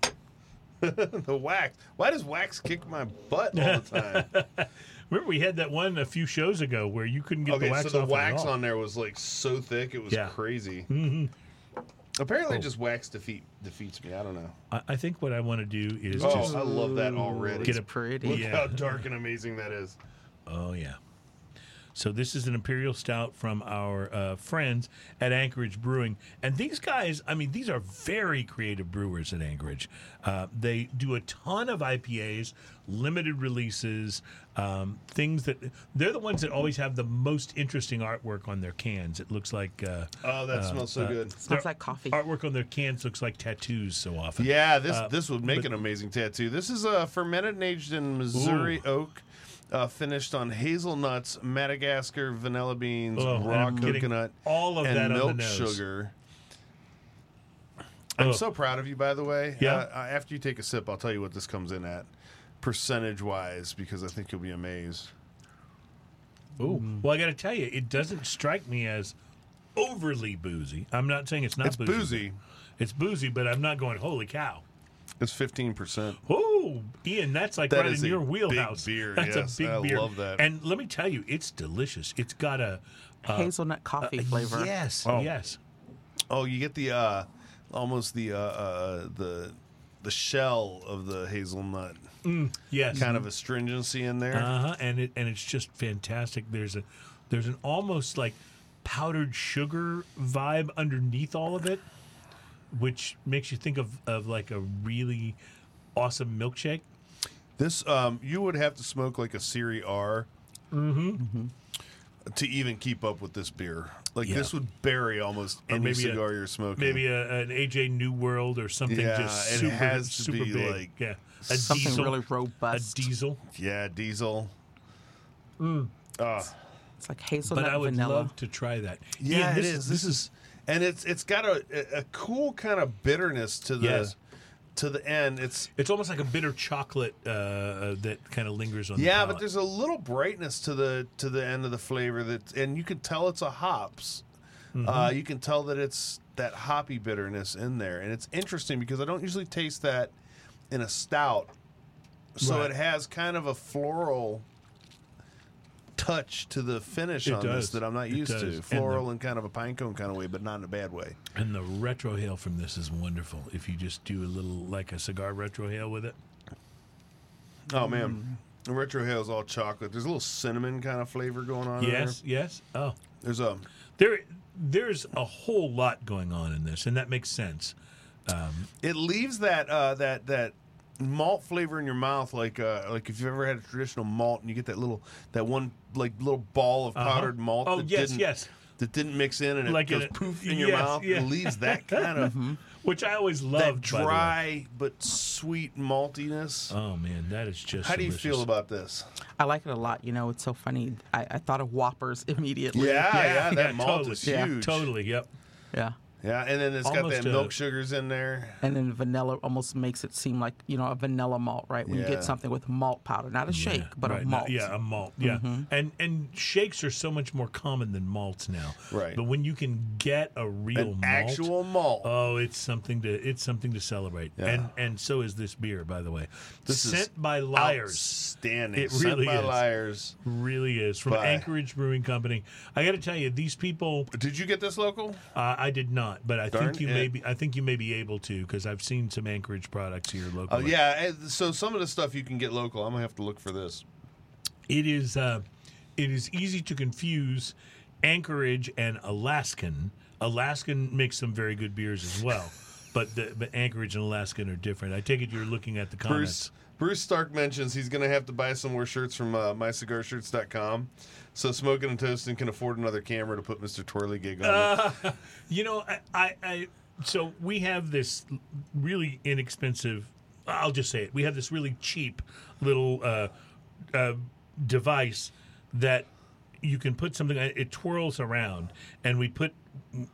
the wax. Why does wax kick my butt all the time? remember we had that one a few shows ago where you couldn't get okay, the wax so the off wax at all. on there was like so thick, it was Yeah. crazy. Mhm. Apparently, Oh. just wax defeat defeats me. I don't know. I, I think what I want to do is Oh, just I love that already. Get It's a- pretty. Look Yeah. how dark and amazing that is. Oh yeah. So this is an imperial stout from our uh, friends at Anchorage Brewing, and these guys, I mean, these are very creative brewers at Anchorage. Uh, they do a ton of IPAs, limited releases, um, things that they're the ones that always have the most interesting artwork on their cans. It looks like uh, Oh, that smells so uh, good. their Smells like coffee. Artwork on their cans looks like tattoos so often. Yeah, this Uh, this would make but- an amazing tattoo. This is uh, fermented and aged in Missouri oak, uh, finished on hazelnuts, Madagascar vanilla beans, Oh, raw coconut, all of and that on the milk sugar. I'm Oh. so proud of you, by the way. Yeah. Uh, after you take a sip, I'll tell you what this comes in at, percentage wise, because I think you'll be amazed. Ooh. Well, I got to tell you, it doesn't strike me as overly boozy. I'm not saying it's not It's boozy. boozy. It's boozy, but I'm not going. Holy cow! It's fifteen percent. Oh, Ian, that's like That right in a your big wheelhouse. beer, That's yes. a big I beer. love that. And let me tell you, it's delicious. It's got a Hazelnut coffee flavor. Yes, Oh. yes. Oh, you get the uh, almost the uh, uh, the the shell of the hazelnut, Yes. kind of astringency in there. Uh huh. And it and it's just fantastic. There's a there's an almost like powdered sugar vibe underneath all of it, which makes you think of of like a really awesome milkshake. This um, you would have to smoke like a Siri R Mm-hmm. to even keep up with this beer. Like Yeah. this would bury almost Or any maybe a- cigar you're smoking. Maybe a, an AJ New World or something Yeah, just it super has to super be big. like yeah, a Something diesel, really a robust. diesel. yeah, diesel. Mm. Ah. It's like hazelnut But I would vanilla. love to try that. Yeah, Ian, it this is. This is, and it's it's got a a cool kind of bitterness to the Yes. to the end. It's It's almost like a bitter chocolate uh, uh, that kind of lingers on. yeah, palate. but there's a little brightness to the to the end of the flavor that, and you can tell it's a hops. Mm-hmm. Uh, you can tell that it's that hoppy bitterness in there, and it's interesting because I don't usually taste that in a stout. So Right. it has kind of a floral touch to the finish It on does. this that I'm not It used does. to. And the- Floral in kind of a pine cone kind of way, but not in a bad way. And the retrohale from this is wonderful. If you just do a little like a cigar retrohale with it. Oh man, the retrohale is all chocolate. There's a little cinnamon kind of flavor going on. in Yes, yes. Oh, there's a there, there's a whole lot going on in this, and that makes sense. Um, it leaves that uh, that that malt flavor in your mouth, like uh, like if you've ever had a traditional malt and you get that little that one like little ball of powdered malt. Oh, that yes, didn't, yes. That didn't mix in and it Like in goes a- poof in your yes, mouth. yeah. It leaves that kind of Which I always that loved. by the way. dry but sweet maltiness. Oh man, that is just. How do you delicious. feel about this? I like it a lot. You know, it's so funny. I, I thought of Whoppers immediately. Yeah, yeah, that malt totally. is Yeah, huge. Totally. Yep. Yeah. Yeah, and then it's got Almost that a- milk sugars in there. And then vanilla almost makes it seem like, you know, a vanilla malt, right? When you Yeah. get something with malt powder, not a shake, Yeah, but right, a no, malt. yeah, a malt. Yeah, and and shakes are so much more common than malts now. Right. But when you can get a real An malt, actual malt. Oh, it's something to it's something to celebrate, Yeah. and and so is this beer, by the way. This is Sent by Liars, Outstanding. It Sent really by is. liars. really is from By- Anchorage Brewing Company. I got to tell you, these people. Did you get this local? Uh, I did not, but I Darn think you it. may be. I think you may be able to because I've seen some Anchorage products here Oh locally. yeah. So some of the stuff you can get local. I'm gonna have to look for this. it is uh, it is easy to confuse Anchorage and Alaskan. Alaskan makes some very good beers as well, but the, but Anchorage and Alaskan are different. I take it you're looking at the comments. Bruce Bruce Stark mentions he's gonna have to buy some more shirts from uh, mycigarshirts.com, so Smoking and Toasting can afford another camera to put Mr. Twirly Gig on. it. You know, I, I, I so we have this really inexpensive. I'll just say it. We have this really cheap little uh, uh, device that you can put something. It twirls around, and we put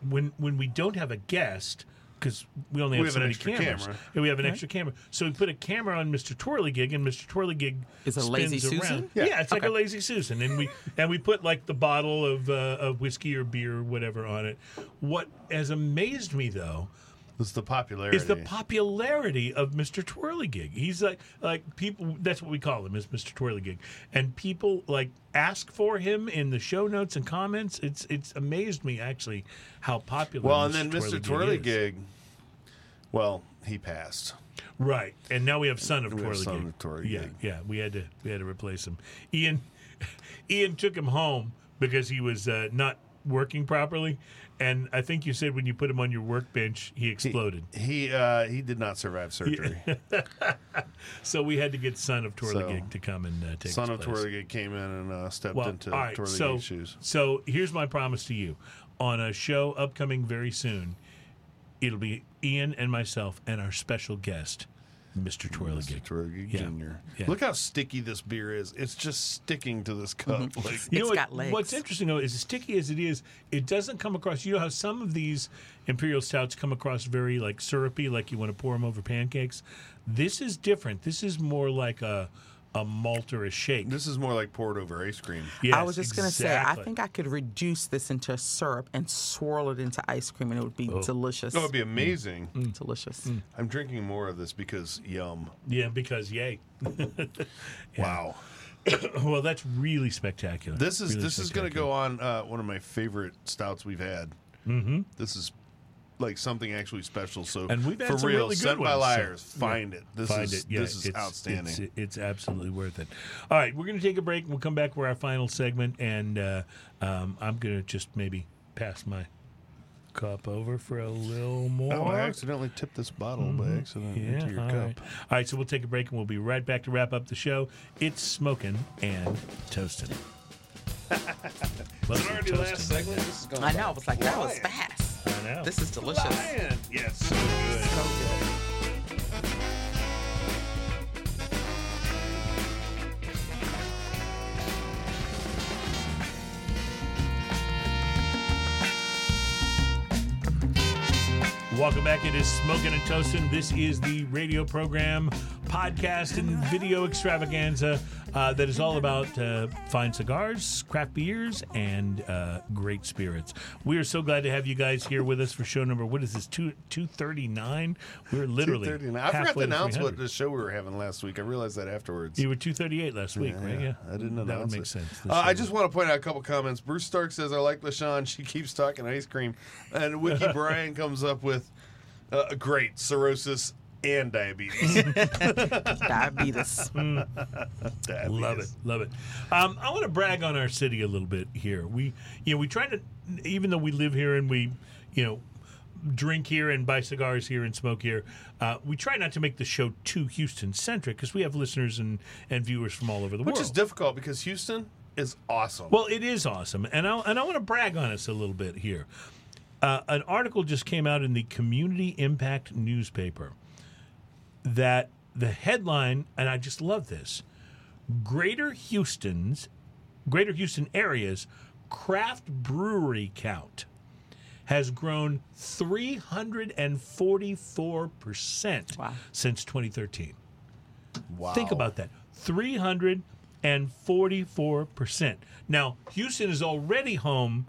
when when we don't have a guest because we only have, We have so an many extra cameras. camera. And we have an extra camera, so we put a camera on Mr. Twirlygig, and Mr. Twirlygig Is it a spins Lazy around. Susan? Yeah, Yeah. it's like a lazy Susan, and we and we put like the bottle of uh, of whiskey or beer or whatever on it. What has amazed me though It's the popularity. is the popularity of Mr. Twirlygig. He's like like people. That's what we call him is Mr. Twirlygig, and people like ask for him in the show notes and comments. It's it's amazed me actually how popular. well, and then Mr. Twirlygig Twirly is. Gig. Well, he passed. Right, and now we have Son of Twirlygig. Son of Twirlygig. Yeah, yeah, we had to we had to replace him. Ian, Ian took him home because he was uh, not working properly, and I think you said when you put him on your workbench, he exploded. He uh, he did not survive surgery. So we had to get Son of Twirlygig So, to come and uh, take Son of place. Twirly Gig came in and uh, stepped Well, into right, Twirly so shoes. so here's my promise to you: on a show upcoming very soon, it'll be Ian and myself and our special guest, Mr. Twirlygig. Twirly Gig Yeah. Jr. Yeah. Look how sticky this beer is. It's just sticking to this cup. Mm-hmm. Like You know It's what, legs. What's interesting though is as sticky as it is, it doesn't come across. You know how some of these imperial stouts come across very like syrupy, like you want to pour them over pancakes. This is different. This is more like a a malt or a shake. This is more like poured over ice cream. Yes, I was just going to say, I think I could reduce this into a syrup and swirl it into ice cream, and it would be Oh. delicious. That would be amazing. Mm. delicious. I'm drinking more of this because yum. Yeah, because yay. Wow. well, that's really spectacular. This is Really this is going to go on uh, one of my favorite stouts we've had. Mm-hmm. This is like something actually special. So And we've had for some real, really good sent by ones, so- liars, find it. This Find is it. Yeah, this is it's, outstanding. It's, it's absolutely worth it. All right, we're going to take a break. We'll come back for our final segment, and uh, um, I'm going to just maybe pass my cup over for a little more. oh, I accidentally tipped this bottle by accident Mm-hmm. Yeah, into your all cup. right. All right, so we'll take a break and we'll be right back to wrap up the show. It's smoking and toasting. Mostly toasting. segment. This is going I know. I was like, that was fast. I know. This is delicious. Man, yes, so good. So good. Welcome back. It is Smoking and Toasting. This is the radio program, podcast, and video extravaganza uh, that is all about uh, fine cigars, craft beers, and uh, great spirits. We are so glad to have you guys here with us for show number. What is this? Two two thirty nine. We're literally. 239. I forgot to announce what the show we were having last week. I realized that afterwards. You were two thirty eight last week, right? Yeah, I didn't That would announce make it. sense. Uh, I just want to point out a couple comments. Bruce Stark says, I like LaShawn. She keeps talking ice cream. And Wiki Bryan comes up with, uh, great, cirrhosis and diabetes. Diabetes. Diabetes. Love it, love it. Um, I want to brag on our city a little bit here. We, you know, we try to, even though we live here and we, you know, drink here and buy cigars here and smoke here, uh, we try not to make the show too Houston centric because we have listeners and and viewers from all over the Which world. Which is difficult because Houston is awesome. Well, it is awesome, and I and I want to brag on us a little bit here. Uh, an article just came out in the Community Impact newspaper that the headline, and I just love this: Greater Houston's, Greater Houston area's craft brewery count has grown 344 percent Wow. since 2013. wow. Think about that. 344%. Now, Houston is already home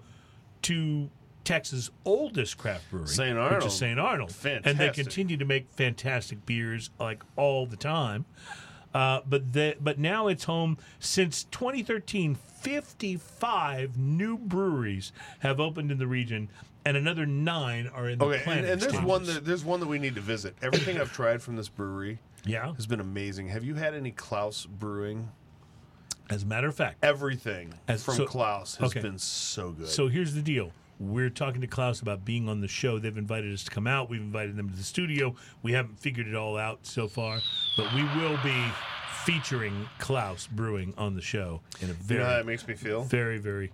to Texas' oldest craft brewery, St. which Arnold. is St. Arnold. And they continue to make fantastic beers like all the time. Uh, but the, but now it's home since 2013. 55 new breweries have opened in the region, and another nine are in the Okay, and, and there's stages. one that there's one that we need to visit. Everything I've tried from this brewery yeah. has been amazing. Have you had any Klaus Brewing? As a matter of fact, Everything As- from so- Klaus has okay. been so good. So here's the deal. We're talking to Klaus about being on the show. They've invited us to come out. We've invited them to the studio. We haven't figured it all out so far, but we will be featuring Klaus Brewing on the show in a very you know how that makes me feel? very, very.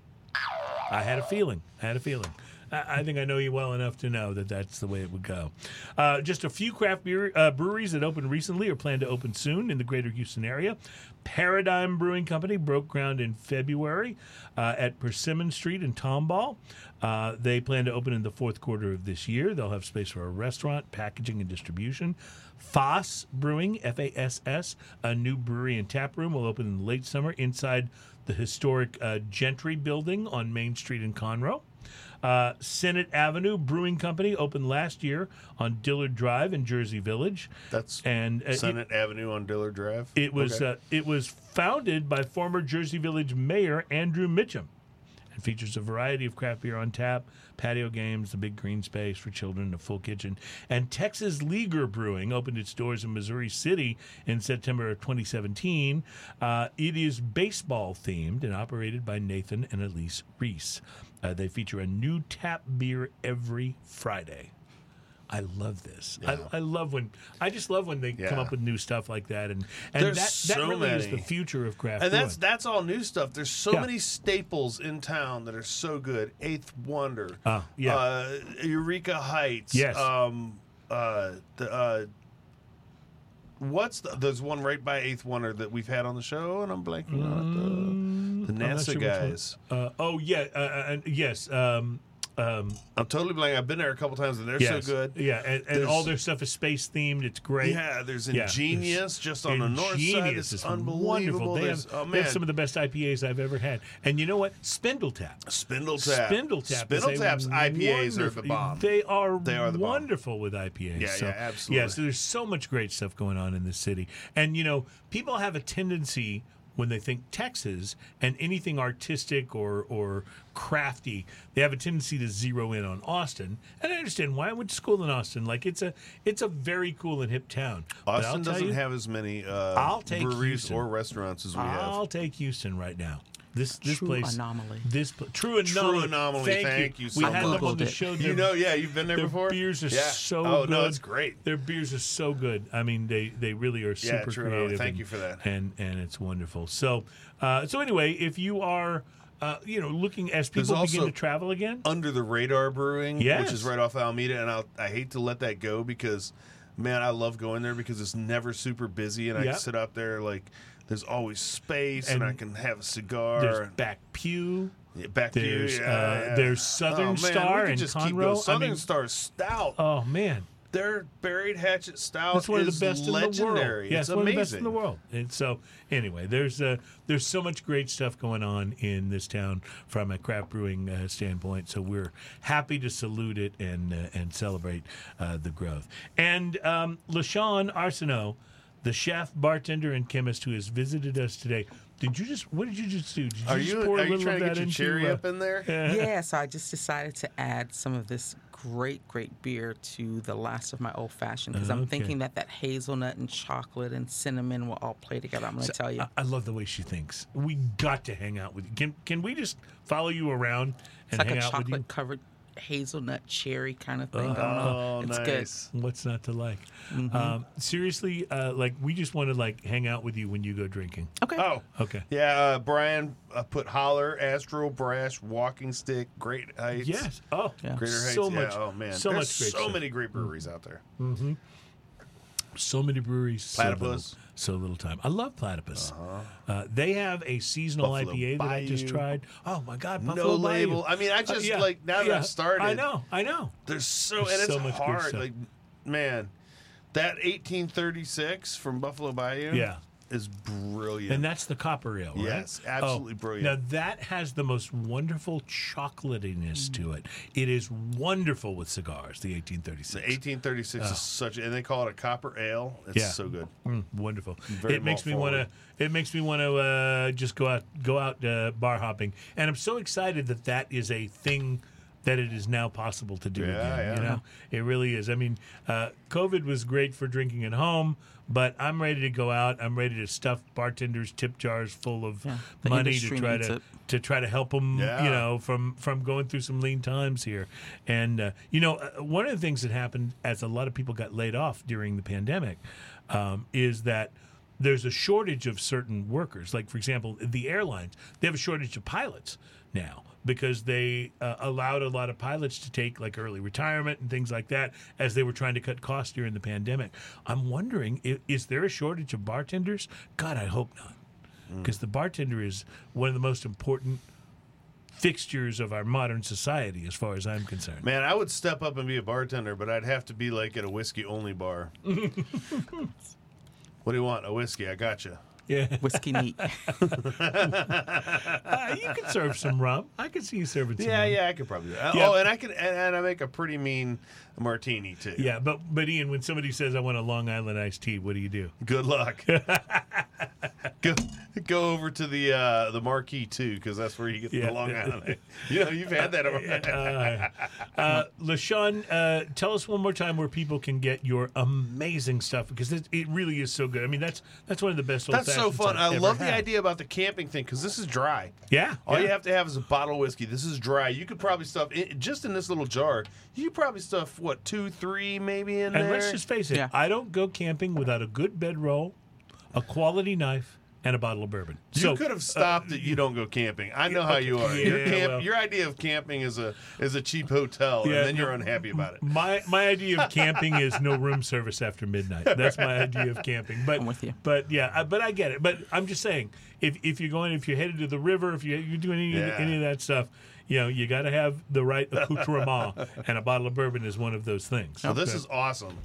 I had a feeling. I had a feeling. I, think I know you well enough to know that that's the way it would go. Uh, just a few craft beer uh, breweries that opened recently or plan to open soon in the greater Houston area. Paradigm Brewing Company broke ground in February uh, at Persimmon Street in Tomball. Uh, they plan to open in the fourth quarter of this year. They'll have space for a restaurant, packaging, and distribution. Fass Brewing, F A S S, a new brewery and tap room, will open in late summer inside the historic uh, Gentry building on Main Street in Conroe. Uh, Senate Avenue Brewing Company opened last year on Dillard Drive in Jersey Village. That's and uh, it- Senate Avenue on Dillard Drive. it was Okay. uh, it was founded by former Jersey Village Mayor Andrew Mitchum, and features a variety of craft beer on tap, patio games, the big green space for children, a full kitchen. And Texas Leaguer Brewing opened its doors in Missouri City in September of 2017. Uh, it is baseball themed and operated by Nathan and Elise Reese. Uh, they feature a new tap beer every Friday. I love this. Yeah. I, I love when I just love when they come up with new stuff like that, and and There's that that so really is the future of craft and brewing. that's that's all new stuff. There's so Yeah. many staples in town that are so good. Eighth Wonder, Ah, yeah. uh, Eureka Heights, Yes. um, uh, the uh, what's the, there's one right by Eighth Wonder that we've had on the show, and I'm blanking on it. The, the Mm, NASA sure guys. Uh, oh yeah, uh, uh, yes. Um, um, I'm totally blank. I've been there a couple times and they're yes. so good. Yeah, and, and all their stuff is space themed. It's great. Yeah, there's Yeah, Ingenious just on the north side. Ingenious It's is unbelievable. Wonderful. They have, oh they have some of the best IPAs I've ever had. And you know what? Spindle Tap. Spindle Tap. Spindle Tap. Spindle Tap's IPAs are the bomb. They are, They are the bomb. wonderful with IPAs. Yeah, so, yeah, absolutely. Yeah, so there's so much great stuff going on in this city. And, you know, people have a tendency when they think Texas and anything artistic or, or crafty, they have a tendency to zero in on Austin. And I understand why I went to school in Austin. Like it's a it's a very cool and hip town. Austin doesn't you, have as many uh, I'll take breweries Houston. or restaurants as we have. I'll take Houston right now. This this True place anomaly. This pl- true anomaly. True anomaly. Thank, Thank you. you We so had them much. on the it. show. You know, yeah, you've been there their before. beers are yeah. so Oh good. no, it's great. Their beers are so good. I mean, they they really are Yeah, super true anomaly. creative. Thank and- you for that. And and it's wonderful. So uh, so anyway, if you are uh, you know looking as There's people begin to travel again, Under the Radar Brewing, Yes. which is right off Alameda, and I'll, I hate to let that go because, man, I love going there because it's never super busy, and I Yep. can sit out there like there's always space, and, And I can have a cigar. there's back pew. Yeah, back. There's, Yeah, uh, yeah. there's Southern oh, man, Star and just keep Conroe. going. I Southern mean- Star Stout. Oh man, Their buried hatchet stout That's one of the best in the world. Yeah, it's it's one amazing. of the best in the world. And so, anyway, there's uh, there's so much great stuff going on in this town from a craft brewing uh, standpoint. So we're happy to salute it and uh, and celebrate uh, the growth. And um, Lashawn Arsenault, the chef, bartender, and chemist who has visited us today. Did you just? What did you just do? Did you Are just you pour a are you little trying of to that get your into, cherry uh, up in there? yeah, so I just decided to add some of this great, great beer to the last of my old fashioned because I'm thinking that that hazelnut and chocolate and cinnamon will all play together. I'm going to tell you. I, I love the way she thinks. We got to hang out with you. Can can we just follow you around it's and like hang a out with you? chocolate covered hazelnut cherry kind of thing going Oh, on. It's nice. What's not to like? Mm-hmm. Um, seriously, uh, like we just want to like hang out with you when you go drinking. Okay. Oh, Okay. yeah. Uh, Brian uh, put Holler, Astral, Brash, Walking Stick, Great Heights. Yes. Oh, Yeah. Greater Heights. So yeah, much. Oh man, So There's much great so stuff. many great breweries out there. So many breweries. so little- So little, time. I love Platypus. uh they have a seasonal Uh-huh. Buffalo IPA that I just tried. Oh my God! No Buffalo Bayou. label. I mean, I Uh, just yeah, like now that yeah. I've started. I know. I know. There's so There's and it's so much hard. Like, man, that 1836 from Buffalo Bayou. Yeah. Is brilliant. And that's the copper ale, right? Yes, absolutely Oh, brilliant. Now that has the most wonderful chocolatiness to it. It is wonderful with cigars. The 1836. the 1836 is such, and they call it a copper ale. It's Yeah. so good. Mm, wonderful. Very it makes me want to. It makes me want to uh, just go out, go out uh, bar hopping, and I'm so excited that that is a thing that it is now possible to do Yeah, again. You know, it really is. I mean, uh, COVID was great for drinking at home, but I'm ready to go out. I'm ready to stuff bartenders' tip jars full of Yeah, money to try to it. to try to help them. Yeah. You know, from from going through some lean times here, and uh, you know, uh, one of the things that happened as a lot of people got laid off during the pandemic um, is that there's a shortage of certain workers. Like, for example, the airlines, they have a shortage of pilots now because they uh, allowed a lot of pilots to take like early retirement and things like that as they were trying to cut costs during the pandemic. I'm wondering, is, is there a shortage of bartenders? God, I hope not. Because the bartender is one of the most important fixtures of our modern society, as far as I'm concerned. Man, I would step up and be a bartender, but I'd have to be like at a whiskey only bar. what do you want? A whiskey? I got you. Yeah, Whiskey neat. Uh, you can serve some rum. I can see you serving some Yeah, rum. yeah, I could probably. Do that. Yeah. Oh, and I can, and, and I make a pretty mean martini too. Yeah, but but Ian, when somebody says I want a Long Island iced tea, what do you do? Good luck. go go over to the uh, the Marquis II, because that's where you get Yeah. the Long Island. you know, you've had that. Uh, uh, Lashawn, uh, tell us one more time where people can get your amazing stuff because it, it really is so good. I mean, that's that's one of the best. That's so fun. I've I love the had. idea about the camping thing because this is dry. Yeah, All yeah. you have to have is a bottle of whiskey. This is dry. You could probably stuff it, just in this little jar. You could probably stuff what two, three, maybe in And there. And let's just face it, Yeah. I don't go camping without a good bedroll, a quality knife, and a bottle of bourbon. You so, could have uh, stopped it. You don't go camping. I know how you are. your, camp, well. your idea of camping is a is a cheap hotel, Yeah, and then you're unhappy about it. My my idea of camping is no room service after midnight. That's my idea of camping. But I'm with you. But yeah, I, but I get it. But I'm just saying, if if you're going, if you're headed to the river, if you, you're doing any, Yeah. any of that stuff, you know, you got to have the right accoutrement, and a bottle of bourbon is one of those things. So this is awesome.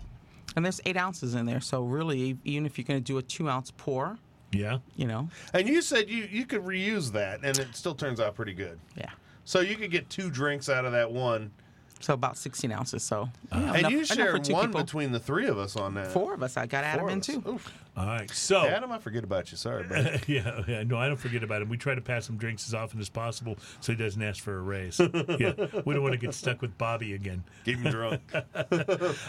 And there's eight ounces in there, so really, even if you're going to do a two ounce pour, yeah. you know, And you said you you could reuse that, and it still turns out pretty good. yeah. So you could get two drinks out of that one, So about 16 ounces. So uh-huh. yeah, and enough- you enough share two one people. between the three of us on that. Four of us. I got Four Adam in too. Oof. All right. So. Adam, I forget about you. Sorry, buddy. Yeah, yeah, no, I don't forget about him. We try to pass him drinks as often as possible so he doesn't ask for a raise. yeah, we don't want to get stuck with Bobby again. Keep him drunk.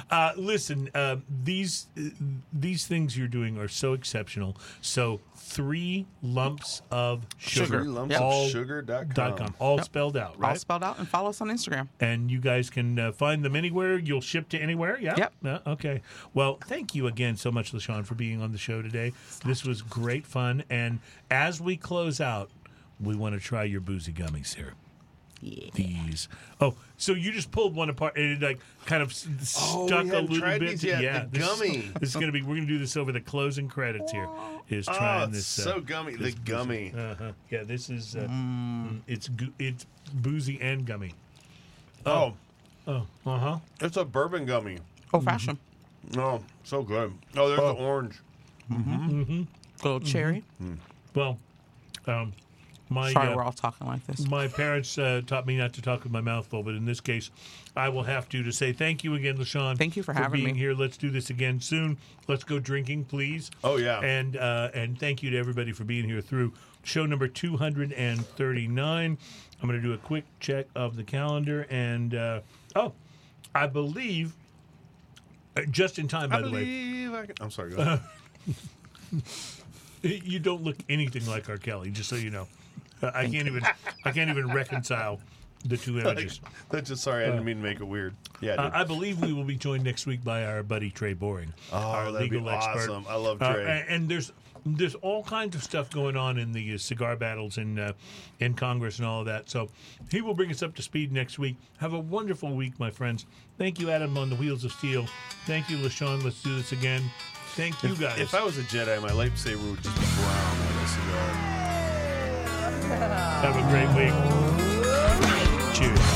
Uh, listen, uh, these uh, these things you're doing are so exceptional. So three lumps of sugar, Three lumps Yep. of all sugar.com. dot com, all spelled out, All spelled out and follow us on Instagram. and you guys can uh, find them anywhere. You'll ship to anywhere. Yeah. Yep. Yeah, okay. Well, thank you again so much, Lashawn, for being on the show today. This was great fun. And as we close out, we want to try your boozy gummies here. Yeah. These. Oh, so you just pulled one apart and it like kind of s- Oh, stuck we a haven't little tried bit. these to- yet. yeah, The this, gummy. This is gonna be. We're gonna do this over the closing credits. Here is Oh, trying it's this. so gummy. The this gummy. Uh-huh. Yeah, this is. Uh, mm, It's gu- it's boozy and gummy. Oh, Oh, uh huh. it's a bourbon gummy. Old fashioned. Oh, so good. Oh, there's the orange. Little cherry. Well, um, my Sorry, uh, we're all talking like this. my parents uh, taught me not to talk with my mouth full, but in this case, I will have to to say thank you again, Lashawn. Thank you for having being me. here. Let's do this again soon. Let's go drinking, please. Oh, yeah. and uh, and thank you to everybody for being here through show number two hundred and thirty nine. I'm going to do a quick check of the calendar, and uh, oh, I believe. uh, Just in time, by I the way. I can. I'm sorry. You don't look anything like R. Kelly, just so you know. Uh, I can't even I can't even reconcile the two images. That's just sorry. I didn't mean to make it weird. Yeah. Uh. I believe we will be joined next week by our buddy Trey Boring, our Oh, that'd be awesome. I love Uh, Trey. and, and there's there's all kinds of stuff going on in the uh, cigar battles in uh, in Congress and all of that. So he will bring us up to speed next week. Have a wonderful week, my friends. Thank you, Adam, on the Wheels of Steel. Thank you, LaShawn. Let's do this again. Thank you, guys. if I was a Jedi, my lightsaber would just be brown like a cigar. Have a great week. Cheers.